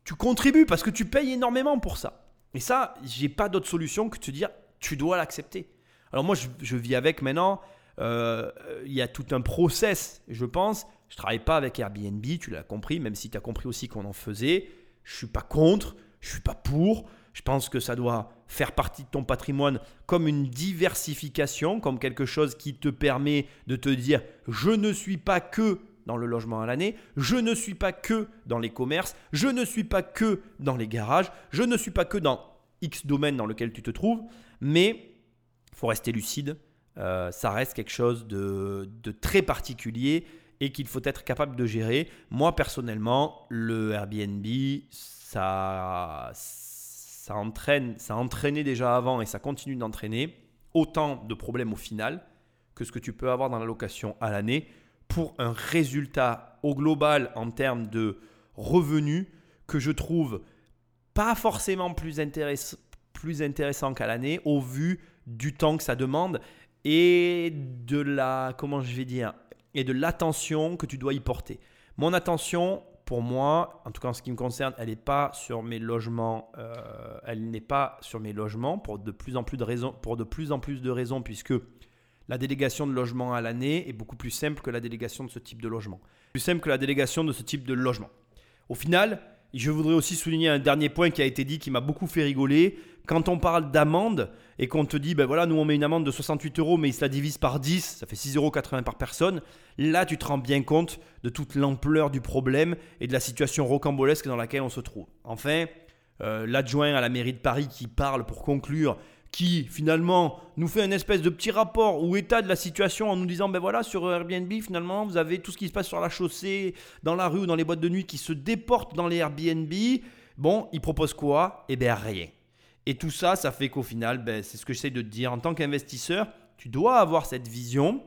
tu contribues parce que tu payes énormément pour ça. Et ça, j'ai pas d'autre solution que de te dire tu dois l'accepter. Alors moi, je, vis avec maintenant. Euh, il y a tout un process, je pense. Je travaille pas avec Airbnb, tu l'as compris, même si tu as compris aussi qu'on en faisait. Je suis pas contre, je suis pas pour. Je pense que ça doit faire partie de ton patrimoine comme une diversification, comme quelque chose qui te permet de te dire je ne suis pas que dans le logement à l'année, je ne suis pas que dans les commerces, je ne suis pas que dans les garages, je ne suis pas que dans X domaine dans lequel tu te trouves, mais faut rester lucide. Euh, ça reste quelque chose de, très particulier et qu'il faut être capable de gérer. Moi, personnellement, le Airbnb, ça, entraîne, ça entraînait déjà avant et ça continue d'entraîner autant de problèmes au final que ce que tu peux avoir dans la location à l'année pour un résultat au global en termes de revenus que je trouve pas forcément plus, plus intéressant qu'à l'année au vu du temps que ça demande et de la comment je vais dire et de l'attention que tu dois y porter. Mon attention, pour moi, en tout cas en ce qui me concerne, elle n'est pas sur mes logements. Euh, elle n'est pas sur mes logements pour de plus en plus de raisons, pour de plus en plus de raisons, puisque la délégation de logement à l'année est beaucoup plus simple que la délégation de ce type de logement. Plus simple que la délégation de ce type de logement. Au final, je voudrais aussi souligner un dernier point qui a été dit qui m'a beaucoup fait rigoler. Quand on parle d'amende et qu'on te dit, ben voilà, nous on met une amende de 68 euros, mais il se la divise par 10, ça fait 6,80 euros par personne, là tu te rends bien compte de toute l'ampleur du problème et de la situation rocambolesque dans laquelle on se trouve. Enfin, euh, l'adjoint à la mairie de Paris qui parle pour conclure qui finalement nous fait une espèce de petit rapport ou état de la situation en nous disant ben voilà sur Airbnb finalement vous avez tout ce qui se passe sur la chaussée, dans la rue ou dans les boîtes de nuit qui se déportent dans les Airbnb. Bon, il propose quoi? Eh bien rien. Et tout ça, ça fait qu'au final, ben, c'est ce que j'essaie de te dire en tant qu'investisseur, tu dois avoir cette vision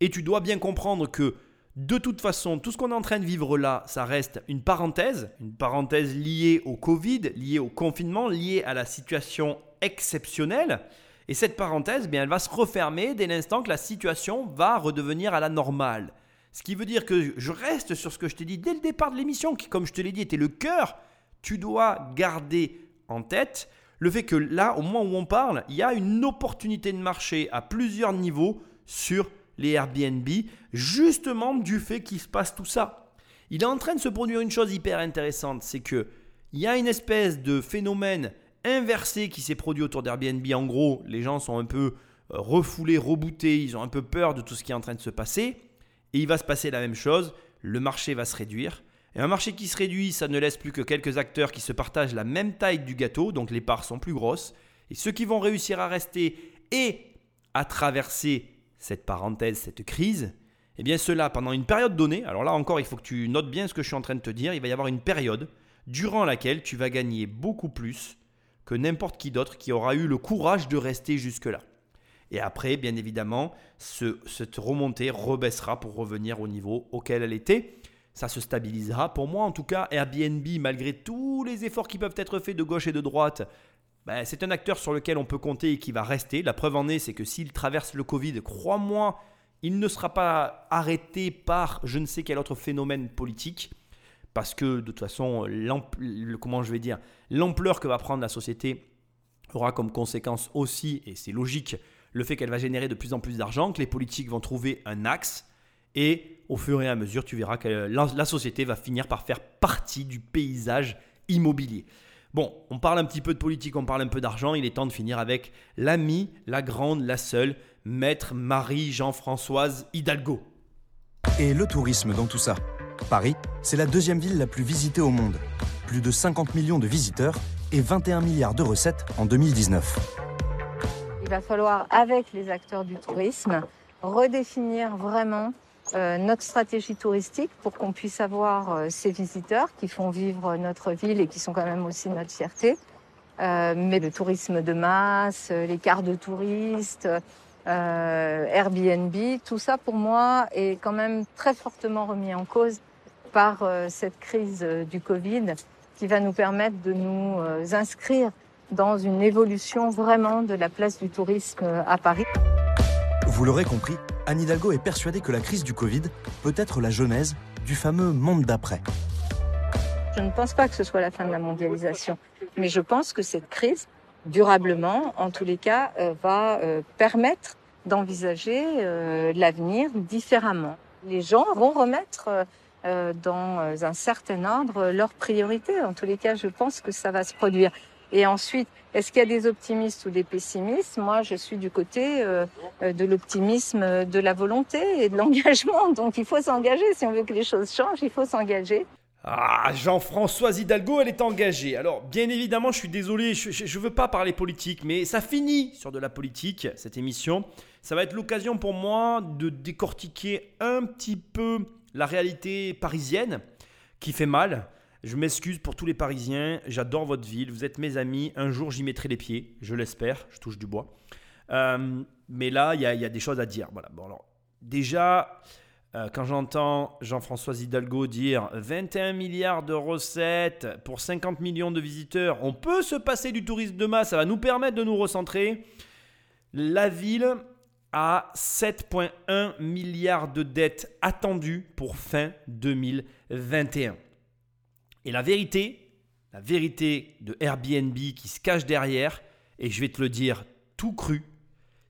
et tu dois bien comprendre que de toute façon, tout ce qu'on est en train de vivre là, ça reste une parenthèse, une parenthèse liée au Covid, liée au confinement, liée à la situation exceptionnelle. Et cette parenthèse, bien, elle va se refermer dès l'instant que la situation va redevenir à la normale. Ce qui veut dire que je reste sur ce que je t'ai dit dès le départ de l'émission, qui, comme je te l'ai dit, était le cœur. Tu dois garder en tête le fait que là, au moment où on parle, il y a une opportunité de marché à plusieurs niveaux sur les Airbnb, justement du fait qu'il se passe tout ça. Il est en train de se produire une chose hyper intéressante, c'est que il y a une espèce de phénomène inversé qui s'est produit autour d'Airbnb. En gros, les gens sont un peu euh, refoulés, rebootés, ils ont un peu peur de tout ce qui est en train de se passer. Et il va se passer la même chose, le marché va se réduire. Et un marché qui se réduit, ça ne laisse plus que quelques acteurs qui se partagent la même taille du gâteau, donc les parts sont plus grosses. Et ceux qui vont réussir à rester et à traverser cette parenthèse, cette crise, eh bien cela pendant une période donnée, alors là encore il faut que tu notes bien ce que je suis en train de te dire, il va y avoir une période durant laquelle tu vas gagner beaucoup plus que n'importe qui d'autre qui aura eu le courage de rester jusque-là. Et après, bien évidemment, cette remontée rebaissera pour revenir au niveau auquel elle était. Ça se stabilisera. Pour moi, en tout cas, Airbnb, malgré tous les efforts qui peuvent être faits de gauche et de droite, ben, c'est un acteur sur lequel on peut compter et qui va rester. La preuve en est, c'est que s'il traverse le Covid, crois-moi, il ne sera pas arrêté par je ne sais quel autre phénomène politique parce que de toute façon, comment je vais dire, l'ampleur que va prendre la société aura comme conséquence aussi, et c'est logique, le fait qu'elle va générer de plus en plus d'argent, que les politiques vont trouver un axe, et au fur et à mesure, tu verras que la, société va finir par faire partie du paysage immobilier. Bon, on parle un petit peu de politique, on parle un peu d'argent, il est temps de finir avec l'amie, la grande, la seule, maître Marie-Jean-Françoise Hidalgo. Et le tourisme dans tout ça Paris, c'est la deuxième ville la plus visitée au monde. Plus de 50 millions de visiteurs et 21 milliards de recettes en 2019. Il va falloir, avec les acteurs du tourisme, redéfinir vraiment euh, notre stratégie touristique pour qu'on puisse avoir euh, ces visiteurs qui font vivre notre ville et qui sont quand même aussi notre fierté. Euh, mais le tourisme de masse, les cartes de touristes, Airbnb, tout ça pour moi est quand même très fortement remis en cause par cette crise du Covid qui va nous permettre de nous inscrire dans une évolution vraiment de la place du tourisme à Paris. Vous l'aurez compris, Anne Hidalgo est persuadée que la crise du Covid peut être la genèse du fameux monde d'après. Je ne pense pas que ce soit la fin de la mondialisation, mais je pense que cette crise, durablement, en tous les cas, euh, va euh, permettre d'envisager euh, l'avenir différemment. Les gens vont remettre dans un certain ordre leurs priorités. En tous les cas, je pense que ça va se produire. Et ensuite, est-ce qu'il y a des optimistes ou des pessimistes? Moi, je suis du côté euh, de l'optimisme, de la volonté et de l'engagement. Donc, il faut s'engager. Si on veut que les choses changent, il faut s'engager. Ah, Jean-François Hidalgo, elle est engagée. Alors, bien évidemment, je suis désolé, je ne veux pas parler politique, mais ça finit sur de la politique, cette émission. Ça va être l'occasion pour moi de décortiquer un petit peu la réalité parisienne qui fait mal. Je m'excuse pour tous les Parisiens, j'adore votre ville, vous êtes mes amis, un jour j'y mettrai les pieds, je l'espère, je touche du bois. Euh, mais là, il y, a des choses à dire. Voilà. Bon, alors, déjà, euh, quand j'entends Jean-François Hidalgo dire 21 milliards de recettes pour 50 millions de visiteurs, on peut se passer du tourisme de masse, ça va nous permettre de nous recentrer. La ville a 7,1 milliards de dettes attendues pour fin 2021. Et la vérité, la vérité de Airbnb qui se cache derrière, et je vais te le dire tout cru,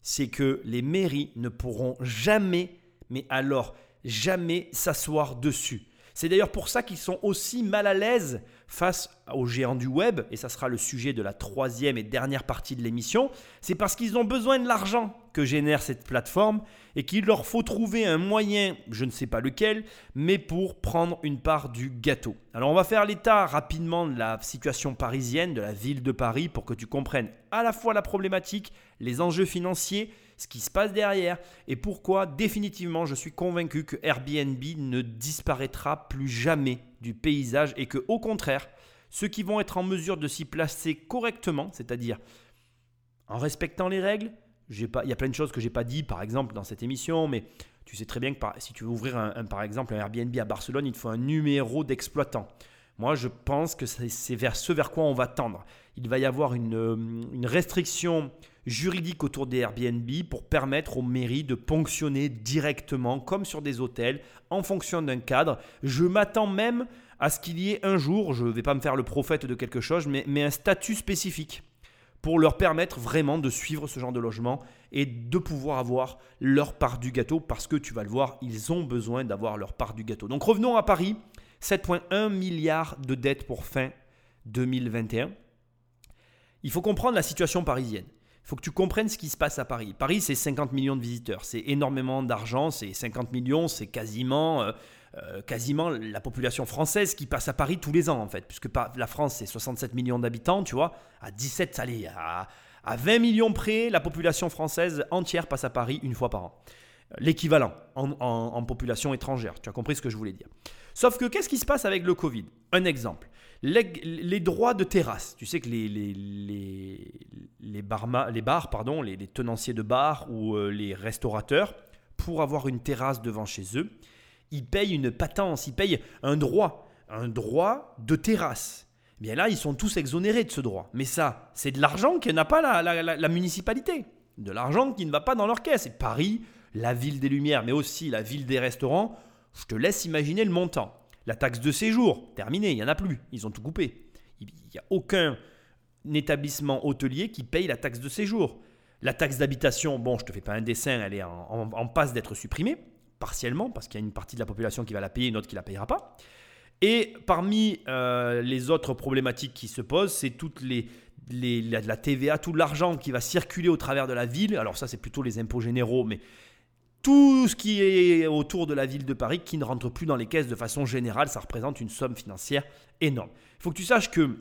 c'est que les mairies ne pourront jamais, mais alors jamais s'asseoir dessus. C'est d'ailleurs pour ça qu'ils sont aussi mal à l'aise face aux géants du web, et ça sera le sujet de la troisième et dernière partie de l'émission, c'est parce qu'ils ont besoin de l'argent que génère cette plateforme et qu'il leur faut trouver un moyen, je ne sais pas lequel, mais pour prendre une part du gâteau. Alors on va faire l'état rapidement de la situation parisienne, de la ville de Paris, pour que tu comprennes à la fois la problématique, les enjeux financiers, ce qui se passe derrière et pourquoi définitivement je suis convaincu que Airbnb ne disparaîtra plus jamais du paysage et que au contraire, ceux qui vont être en mesure de s'y placer correctement, c'est-à-dire en respectant les règles, il y a plein de choses que j'ai pas dit par exemple dans cette émission, mais tu sais très bien que si tu veux ouvrir un, par exemple un Airbnb à Barcelone, il faut un numéro d'exploitant. Moi, je pense que c'est vers ce vers quoi on va tendre. Il va y avoir une, une restriction juridique autour des Airbnb pour permettre aux mairies de ponctionner directement, comme sur des hôtels, en fonction d'un cadre. Je m'attends même à ce qu'il y ait un jour, je ne vais pas me faire le prophète de quelque chose, mais, mais un statut spécifique pour leur permettre vraiment de suivre ce genre de logement et de pouvoir avoir leur part du gâteau parce que tu vas le voir, ils ont besoin d'avoir leur part du gâteau. Donc revenons à Paris, 7,1 milliards de dettes pour fin 2021. Il faut comprendre la situation parisienne. Il faut que tu comprennes ce qui se passe à Paris. Paris, c'est 50 millions de visiteurs. C'est énormément d'argent. C'est 50 millions, c'est quasiment, euh, euh, quasiment la population française qui passe à Paris tous les ans, en fait. Puisque la France, c'est 67 millions d'habitants, tu vois. À 17, allez, à, à 20 millions près, la population française entière passe à Paris une fois par an. L'équivalent en population étrangère. Tu as compris ce que je voulais dire. Sauf que qu'est-ce qui se passe avec le Covid? Un exemple les, droits de terrasse. Tu sais que les, les, les, bars, pardon, les, tenanciers de bars ou euh, les restaurateurs, pour avoir une terrasse devant chez eux, ils payent une patence, ils payent un droit, un droit de terrasse. Eh bien là, ils sont tous exonérés de ce droit. Mais ça, c'est de l'argent que n'a pas la, la municipalité. De l'argent qui ne va pas dans leur caisse. Et Paris, la ville des Lumières, mais aussi la ville des restaurants, je te laisse imaginer le montant. La taxe de séjour, terminé, il n'y en a plus, ils ont tout coupé. Il n'y a aucun établissement hôtelier qui paye la taxe de séjour. La taxe d'habitation, bon, je ne te fais pas un dessin, elle est en, passe d'être supprimée, partiellement, parce qu'il y a une partie de la population qui va la payer, une autre qui ne la payera pas. Et parmi euh, les autres problématiques qui se posent, c'est toutes les, les, la, la TVA, tout l'argent qui va circuler au travers de la ville. Alors ça, c'est plutôt les impôts généraux, mais tout ce qui est autour de la ville de Paris qui ne rentre plus dans les caisses de façon générale, ça représente une somme financière énorme. Il faut que tu saches que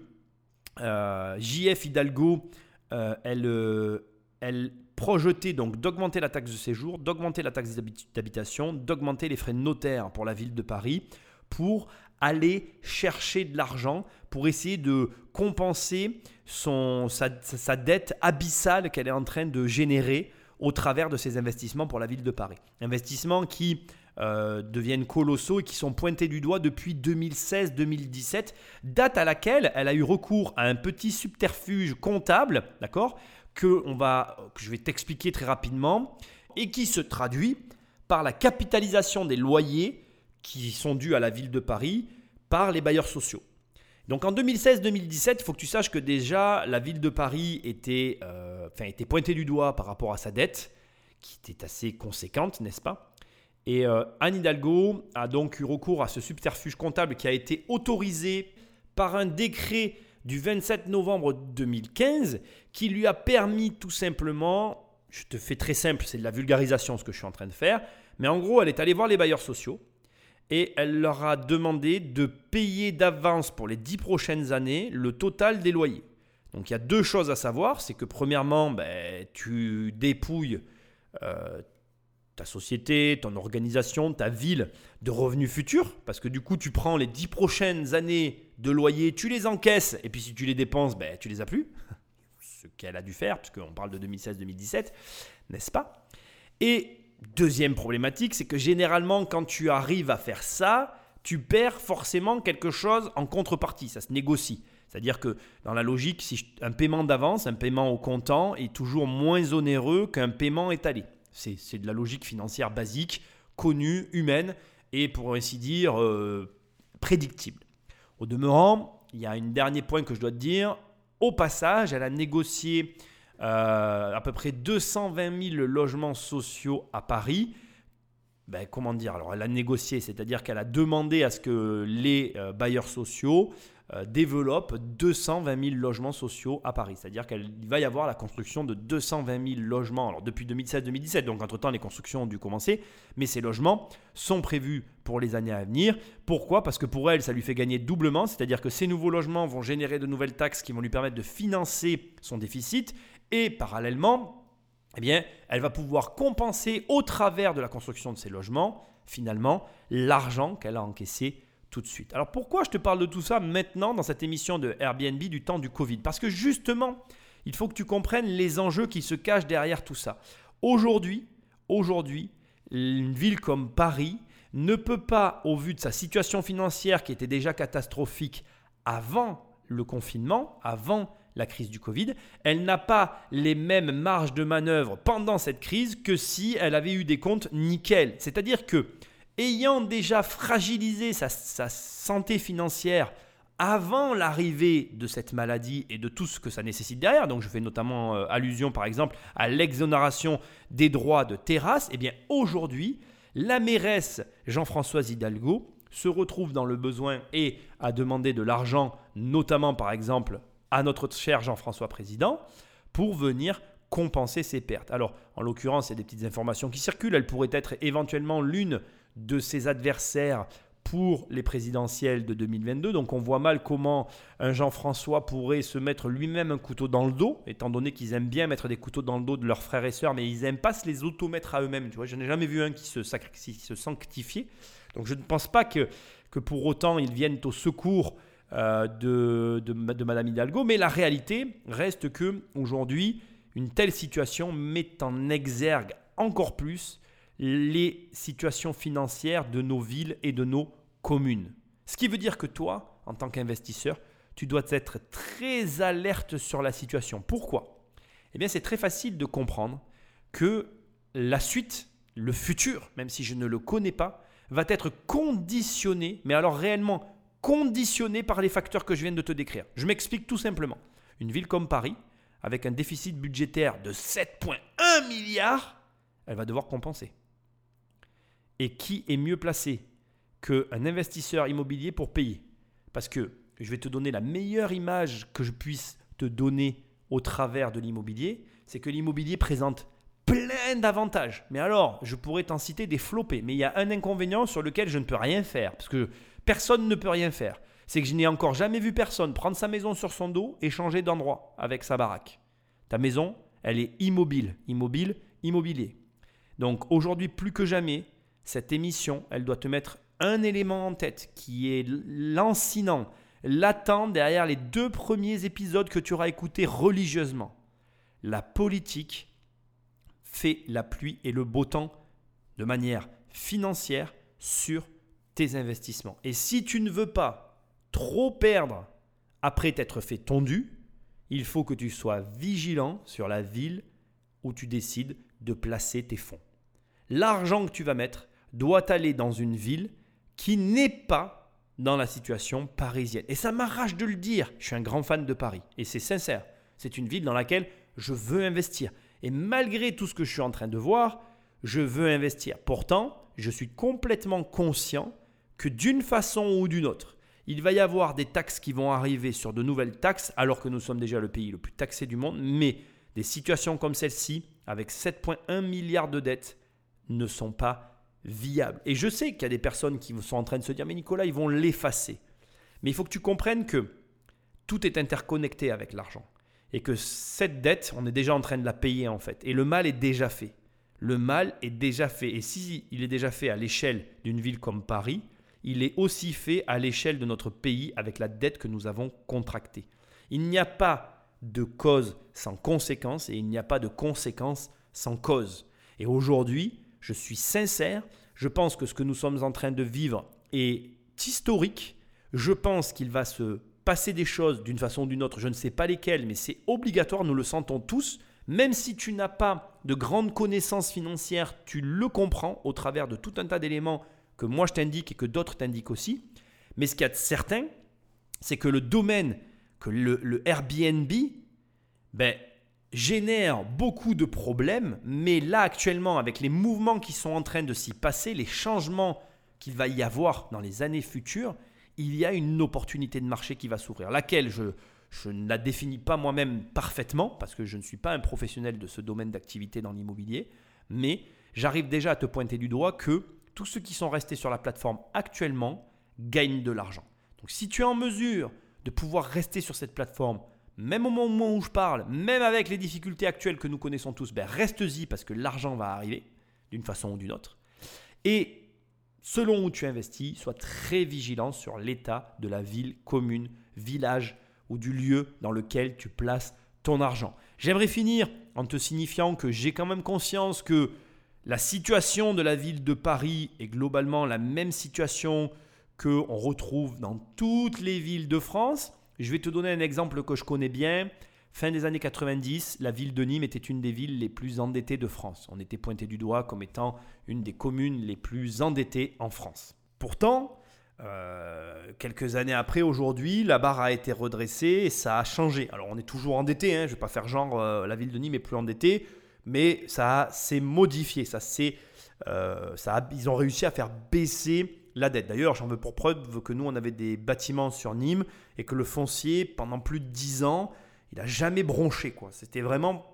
euh, JF Hidalgo, euh, elle, euh, elle projetait donc d'augmenter la taxe de séjour, d'augmenter la taxe d'habitation, d'augmenter les frais de notaire pour la ville de Paris pour aller chercher de l'argent pour essayer de compenser sa dette abyssale qu'elle est en train de générer au travers de ses investissements pour la ville de Paris. Investissements qui euh, deviennent colossaux et qui sont pointés du doigt depuis 2016-2017, date à laquelle elle a eu recours à un petit subterfuge comptable, d'accord, que je vais t'expliquer très rapidement, et qui se traduit par la capitalisation des loyers qui sont dus à la ville de Paris par les bailleurs sociaux. Donc en 2016-2017, il faut que tu saches que déjà la ville de Paris était, euh, enfin, était pointée du doigt par rapport à sa dette, qui était assez conséquente, n'est-ce pas? Et euh, Anne Hidalgo a donc eu recours à ce subterfuge comptable qui a été autorisé par un décret du 27 novembre 2015 qui lui a permis tout simplement, je te fais très simple, c'est de la vulgarisation ce que je suis en train de faire, mais en gros elle est allée voir les bailleurs sociaux et elle leur a demandé de payer d'avance pour les 10 prochaines années le total des loyers. Donc il y a deux choses à savoir, c'est que premièrement, ben, tu dépouilles euh, ta société, ton organisation, ta ville de revenus futurs, parce que du coup tu prends les 10 prochaines années de loyer, tu les encaisses, et puis si tu les dépenses, ben, tu les as plus, ce qu'elle a dû faire, puisqu'on parle de 2016-2017, n'est-ce pas? Et Deuxième problématique, c'est que généralement, quand tu arrives à faire ça, tu perds forcément quelque chose en contrepartie. Ça se négocie. C'est-à-dire que dans la logique, si un paiement d'avance, un paiement au comptant est toujours moins onéreux qu'un paiement étalé. C'est de la logique financière basique, connue, humaine et pour ainsi dire euh, prédictible. Au demeurant, il y a un dernier point que je dois te dire. Au passage, elle a négocié euh, à peu près 220 000 logements sociaux à Paris. Ben, comment dire? Alors, elle a négocié, c'est-à-dire qu'elle a demandé à ce que les euh, bailleurs sociaux euh, développent 220 000 logements sociaux à Paris. C'est-à-dire qu'il va y avoir la construction de 220 000 logements. Alors, depuis 2016-2017, donc entre-temps, les constructions ont dû commencer, mais ces logements sont prévus pour les années à venir. Pourquoi? Parce que pour elle, ça lui fait gagner doublement, c'est-à-dire que ces nouveaux logements vont générer de nouvelles taxes qui vont lui permettre de financer son déficit et parallèlement, eh bien, elle va pouvoir compenser au travers de la construction de ces logements, finalement, l'argent qu'elle a encaissé tout de suite. Alors pourquoi je te parle de tout ça maintenant dans cette émission de Airbnb du temps du Covid? Parce que justement, il faut que tu comprennes les enjeux qui se cachent derrière tout ça. Aujourd'hui, aujourd'hui, une ville comme Paris ne peut pas, au vu de sa situation financière qui était déjà catastrophique avant le confinement, avant la crise du Covid, elle n'a pas les mêmes marges de manœuvre pendant cette crise que si elle avait eu des comptes nickel. C'est-à-dire que, ayant déjà fragilisé sa, santé financière avant l'arrivée de cette maladie et de tout ce que ça nécessite derrière, donc je fais notamment euh, allusion par exemple à l'exonération des droits de terrasse, et eh bien aujourd'hui, la mairesse Jean-Françoise Hidalgo se retrouve dans le besoin et a demandé de l'argent, notamment par exemple à notre cher Jean-François Président pour venir compenser ces pertes. Alors, en l'occurrence, il y a des petites informations qui circulent. Elle pourrait être éventuellement l'une de ses adversaires pour les présidentielles de 2022. Donc on voit mal comment un Jean-François pourrait se mettre lui-même un couteau dans le dos, étant donné qu'ils aiment bien mettre des couteaux dans le dos de leurs frères et sœurs, mais ils n'aiment pas se les automettre à eux-mêmes. Tu vois, je n'ai jamais vu un qui se, se sanctifiait. Donc je ne pense pas que, que pour autant ils viennent au secours euh, de, de, Madame Hidalgo, mais la réalité reste que aujourd'hui, une telle situation met en exergue encore plus les situations financières de nos villes et de nos communes. Ce qui veut dire que toi, en tant qu'investisseur, tu dois être très alerte sur la situation. Pourquoi? Eh bien, c'est très facile de comprendre que la suite, le futur, même si je ne le connais pas, va être conditionné, mais alors réellement conditionné par les facteurs que je viens de te décrire. Je m'explique tout simplement. Une ville comme Paris, avec un déficit budgétaire de 7,1 milliards, elle va devoir compenser. Et qui est mieux placé qu'un investisseur immobilier pour payer? Parce que je vais te donner la meilleure image que je puisse te donner au travers de l'immobilier, c'est que l'immobilier présente plein d'avantages. Mais alors, je pourrais t'en citer des flopés, mais il y a un inconvénient sur lequel je ne peux rien faire, parce que personne ne peut rien faire. C'est que je n'ai encore jamais vu personne prendre sa maison sur son dos et changer d'endroit avec sa baraque. Ta maison, elle est immobile, immobile, immobilier. Donc aujourd'hui, plus que jamais, cette émission, elle doit te mettre un élément en tête qui est lancinant, latent derrière les deux premiers épisodes que tu auras écoutés religieusement. La politique fait la pluie et le beau temps de manière financière sur tes investissements. Et si tu ne veux pas trop perdre après t'être fait tondu, il faut que tu sois vigilant sur la ville où tu décides de placer tes fonds. L'argent que tu vas mettre doit aller dans une ville qui n'est pas dans la situation parisienne. Et ça m'arrache de le dire, je suis un grand fan de Paris, et c'est sincère. C'est une ville dans laquelle je veux investir. Et malgré tout ce que je suis en train de voir, je veux investir. Pourtant, je suis complètement conscient que d'une façon ou d'une autre, il va y avoir des taxes qui vont arriver sur de nouvelles taxes, alors que nous sommes déjà le pays le plus taxé du monde, mais des situations comme celle-ci, avec 7,1 milliards de dettes, ne sont pas viables. Et je sais qu'il y a des personnes qui sont en train de se dire, mais Nicolas, ils vont l'effacer. Mais il faut que tu comprennes que tout est interconnecté avec l'argent. Et que cette dette, on est déjà en train de la payer en fait. Et le mal est déjà fait. Le mal est déjà fait. Et si il est déjà fait à l'échelle d'une ville comme Paris, il est aussi fait à l'échelle de notre pays avec la dette que nous avons contractée. Il n'y a pas de cause sans conséquence et il n'y a pas de conséquence sans cause. Et aujourd'hui, je suis sincère, je pense que ce que nous sommes en train de vivre est historique. Je pense qu'il va se passer des choses d'une façon ou d'une autre, je ne sais pas lesquelles, mais c'est obligatoire, nous le sentons tous. Même si tu n'as pas de grandes connaissances financières, tu le comprends au travers de tout un tas d'éléments que moi je t'indique et que d'autres t'indiquent aussi. Mais ce qu'il y a de certain, c'est que le domaine, que le, Airbnb, ben, génère beaucoup de problèmes, mais là actuellement, avec les mouvements qui sont en train de s'y passer, les changements qu'il va y avoir dans les années futures, il y a une opportunité de marché qui va s'ouvrir, laquelle je, je ne la définis pas moi-même parfaitement, parce que je ne suis pas un professionnel de ce domaine d'activité dans l'immobilier, mais j'arrive déjà à te pointer du doigt que tous ceux qui sont restés sur la plateforme actuellement gagnent de l'argent. Donc si tu es en mesure de pouvoir rester sur cette plateforme, même au moment où je parle, même avec les difficultés actuelles que nous connaissons tous, ben reste-y parce que l'argent va arriver d'une façon ou d'une autre. Et selon où tu investis, sois très vigilant sur l'état de la ville, commune, village ou du lieu dans lequel tu places ton argent. J'aimerais finir en te signifiant que j'ai quand même conscience que la situation de la ville de Paris est globalement la même situation qu'on retrouve dans toutes les villes de France. Je vais te donner un exemple que je connais bien. Fin des années 90, la ville de Nîmes était une des villes les plus endettées de France. On était pointé du doigt comme étant une des communes les plus endettées en France. Pourtant, euh, quelques années après, aujourd'hui, la barre a été redressée et ça a changé. Alors on est toujours endetté, hein, je ne vais pas faire genre euh, la ville de Nîmes est plus endettée mais ça s'est modifié, ça euh, ça ils ont réussi à faire baisser la dette. D'ailleurs, j'en veux pour preuve que nous, on avait des bâtiments sur Nîmes et que le foncier, pendant plus de 10 ans, il n'a jamais bronché. quoi. C'était vraiment...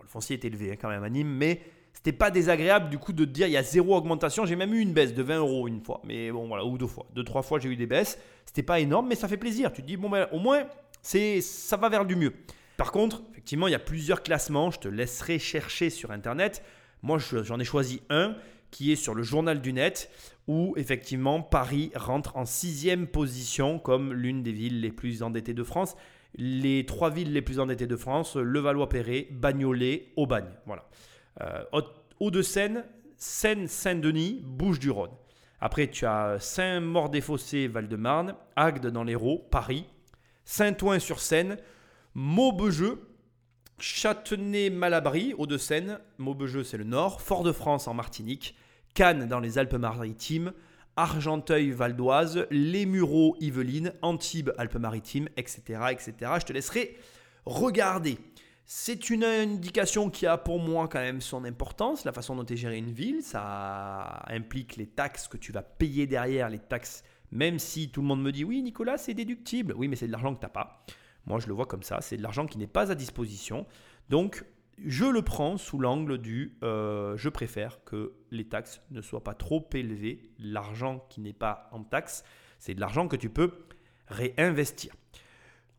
le foncier est élevé hein, quand même à Nîmes, mais c'était pas désagréable du coup de dire il y a zéro augmentation. J'ai même eu une baisse de 20 euros une fois, mais bon voilà, ou deux fois. Deux, trois fois j'ai eu des baisses. C'était pas énorme, mais ça fait plaisir. Tu te dis, bon ben au moins, c'est, ça va vers du mieux. Par contre, effectivement, il y a plusieurs classements. Je te laisserai chercher sur Internet. Moi, j'en ai choisi un qui est sur le journal du net, où effectivement Paris rentre en sixième position comme l'une des villes les plus endettées de France. Les trois villes les plus endettées de France, Levallois-Perret, Bagnolet, Aubagne. Voilà. Euh, Hauts-de-Seine, Seine-Saint-Denis, Bouches-du-Rhône. Après, tu as Saint-Maur-des-Fossés, Val-de-Marne, Agde dans l'Hérault, Paris, Saint-Ouen-sur-Seine, Maubejeu, Châtenay-Malabry, Hauts-de-Seine, Maubejeu c'est le nord, Fort-de-France en Martinique, Cannes dans les Alpes-Maritimes, Argenteuil-Val d'Oise, Les Mureaux, Yvelines, Antibes, Alpes-Maritimes, etc., etc. Je te laisserai regarder. C'est une indication qui a pour moi quand même son importance, la façon dont est gérée une ville. Ça implique les taxes que tu vas payer derrière, les taxes, même si tout le monde me dit oui Nicolas c'est déductible. Oui mais c'est de l'argent que tu n'as pas. Moi je le vois comme ça, c'est de l'argent qui n'est pas à disposition. Donc je le prends sous l'angle du euh, je préfère que les taxes ne soient pas trop élevées. L'argent qui n'est pas en taxes, c'est de l'argent que tu peux réinvestir.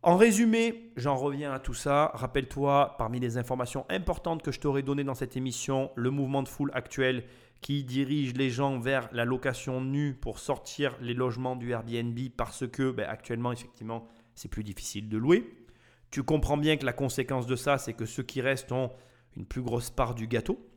En résumé, j'en reviens à tout ça. Rappelle-toi, parmi les informations importantes que je t'aurais données dans cette émission, le mouvement de foule actuel qui dirige les gens vers la location nue pour sortir les logements du Airbnb parce que ben, actuellement, effectivement, c'est plus difficile de louer. Tu comprends bien que la conséquence de ça, c'est que ceux qui restent ont une plus grosse part du gâteau.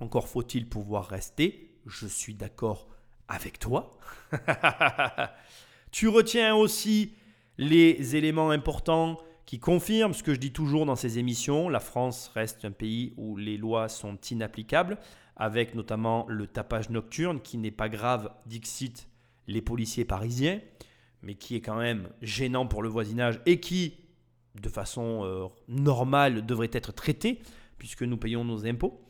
Encore faut-il pouvoir rester. Je suis d'accord avec toi. tu retiens aussi les éléments importants qui confirment ce que je dis toujours dans ces émissions. La France reste un pays où les lois sont inapplicables, avec notamment le tapage nocturne qui n'est pas grave, dixit les policiers parisiens, mais qui est quand même gênant pour le voisinage et qui, de façon euh, normale, devrait être traité, puisque nous payons nos impôts.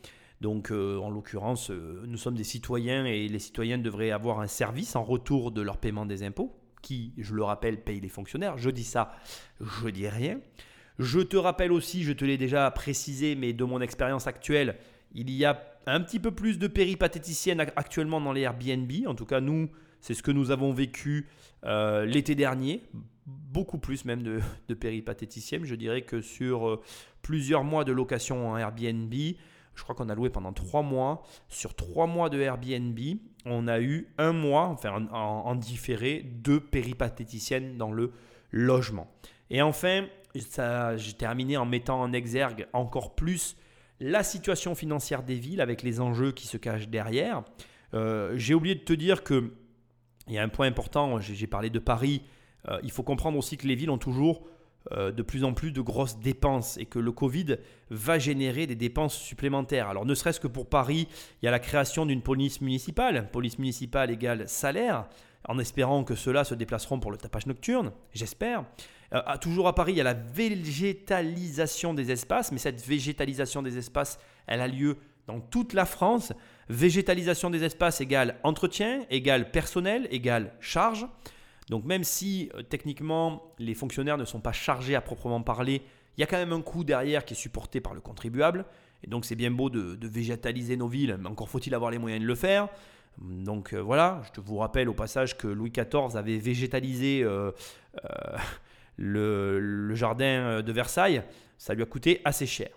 Donc, euh, en l'occurrence, euh, nous sommes des citoyens et les citoyens devraient avoir un service en retour de leur paiement des impôts qui, je le rappelle, paye les fonctionnaires. Je dis ça, je dis rien. Je te rappelle aussi, je te l'ai déjà précisé, mais de mon expérience actuelle, il y a un petit peu plus de péripatéticiennes actuellement dans les Airbnb. En tout cas, nous, c'est ce que nous avons vécu euh, l'été dernier. Beaucoup plus même de, de. Je dirais que sur euh, plusieurs mois de location en Airbnb, je crois qu'on a loué pendant trois mois. Sur trois mois de Airbnb, on a eu un mois, enfin en, différé, deux péripatéticiennes dans le logement. Et enfin, j'ai terminé en mettant en exergue encore plus la situation financière des villes avec les enjeux qui se cachent derrière. Euh, j'ai oublié de te dire que il y a un point important, j'ai parlé de Paris, euh, il faut comprendre aussi que les villes ont toujours euh, de plus en plus de grosses dépenses et que le Covid va générer des dépenses supplémentaires. Alors ne serait-ce que pour Paris, il y a la création d'une police municipale, police municipale égale salaire, en espérant que ceux-là se déplaceront pour le tapage nocturne, j'espère. Euh, toujours à Paris, il y a la végétalisation des espaces, mais cette végétalisation des espaces, elle a lieu dans toute la France. Végétalisation des espaces égale entretien, égale personnel, égale charge. Donc même si euh, techniquement les fonctionnaires ne sont pas chargés à proprement parler, il y a quand même un coût derrière qui est supporté par le contribuable. Et donc c'est bien beau de, végétaliser nos villes, mais encore faut-il avoir les moyens de le faire. Donc euh, voilà, je te vous rappelle au passage que Louis XIV avait végétalisé euh, le, jardin de Versailles. Ça lui a coûté assez cher.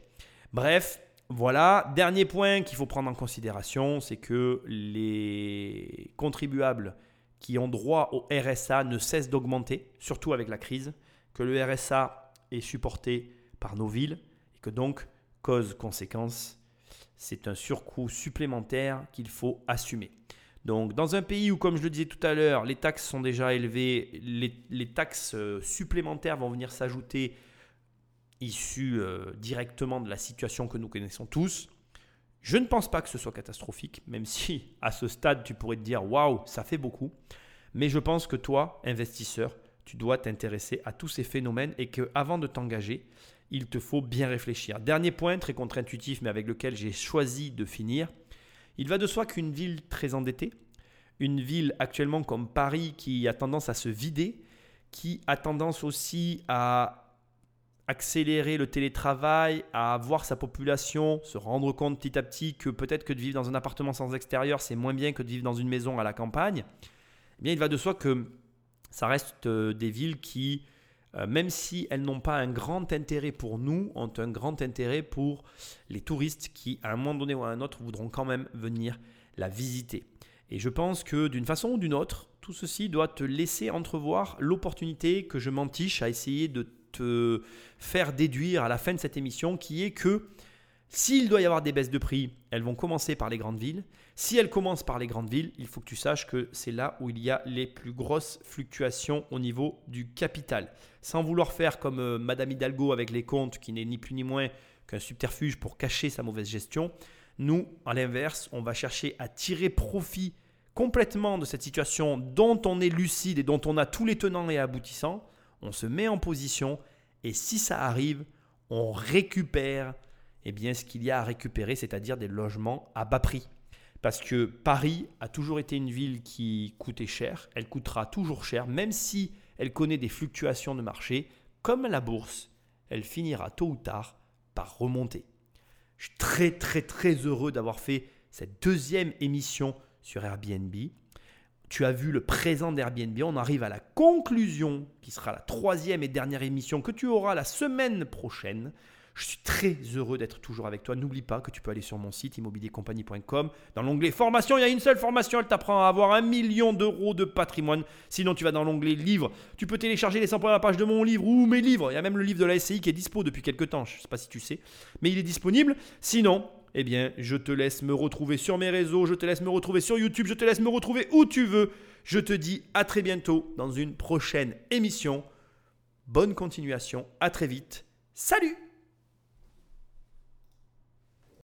Bref, voilà. Dernier point qu'il faut prendre en considération, c'est que les contribuables qui ont droit au RSA ne cessent d'augmenter, surtout avec la crise, que le RSA est supporté par nos villes et que donc, cause-conséquence, c'est un surcoût supplémentaire qu'il faut assumer. Donc dans un pays où, comme je le disais tout à l'heure, les taxes sont déjà élevées, les, taxes euh, supplémentaires vont venir s'ajouter issues euh, directement de la situation que nous connaissons tous. Je ne pense pas que ce soit catastrophique, même si à ce stade tu pourrais te dire waouh, ça fait beaucoup. Mais je pense que toi, investisseur, tu dois t'intéresser à tous ces phénomènes et que avant de t'engager, il te faut bien réfléchir. Dernier point très contre-intuitif mais avec lequel j'ai choisi de finir. Il va de soi qu'une ville très endettée, une ville actuellement comme Paris qui a tendance à se vider, qui a tendance aussi à accélérer le télétravail, à voir sa population se rendre compte petit à petit que peut-être que de vivre dans un appartement sans extérieur, c'est moins bien que de vivre dans une maison à la campagne, eh bien il va de soi que ça reste euh, des villes qui, euh, même si elles n'ont pas un grand intérêt pour nous, ont un grand intérêt pour les touristes qui, à un moment donné ou à un autre, voudront quand même venir la visiter. Et je pense que d'une façon ou d'une autre, tout ceci doit te laisser entrevoir l'opportunité que je m'entiche à essayer de te faire déduire à la fin de cette émission, qui est que s'il doit y avoir des baisses de prix, elles vont commencer par les grandes villes. Si elles commencent par les grandes villes, il faut que tu saches que c'est là où il y a les plus grosses fluctuations au niveau du capital. Sans vouloir faire comme euh, Madame Hidalgo avec les comptes, qui n'est ni plus ni moins qu'un subterfuge pour cacher sa mauvaise gestion, nous, à l'inverse, on va chercher à tirer profit complètement de cette situation dont on est lucide et dont on a tous les tenants et aboutissants on se met en position et si ça arrive, on récupère eh bien, ce qu'il y a à récupérer, c'est-à-dire des logements à bas prix. Parce que Paris a toujours été une ville qui coûtait cher, elle coûtera toujours cher, même si elle connaît des fluctuations de marché, comme la bourse, elle finira tôt ou tard par remonter. Je suis très très très heureux d'avoir fait cette deuxième émission sur Airbnb. Tu as vu le présent d'Airbnb, on arrive à la conclusion qui sera la troisième et dernière émission que tu auras la semaine prochaine. Je suis très heureux d'être toujours avec toi. N'oublie pas que tu peux aller sur mon site immobiliercompagnie.com. Dans l'onglet formation, il y a une seule formation. Elle t'apprend à avoir un million d'euros de patrimoine. Sinon, tu vas dans l'onglet livres. Tu peux télécharger les 100 premières pages de mon livre ou mes livres. Il y a même le livre de la SCI qui est dispo depuis quelques temps. Je ne sais pas si tu sais, mais il est disponible. Sinon, eh bien, je te laisse me retrouver sur mes réseaux. Je te laisse me retrouver sur YouTube. Je te laisse me retrouver où tu veux. Je te dis à très bientôt dans une prochaine émission. Bonne continuation. À très vite. Salut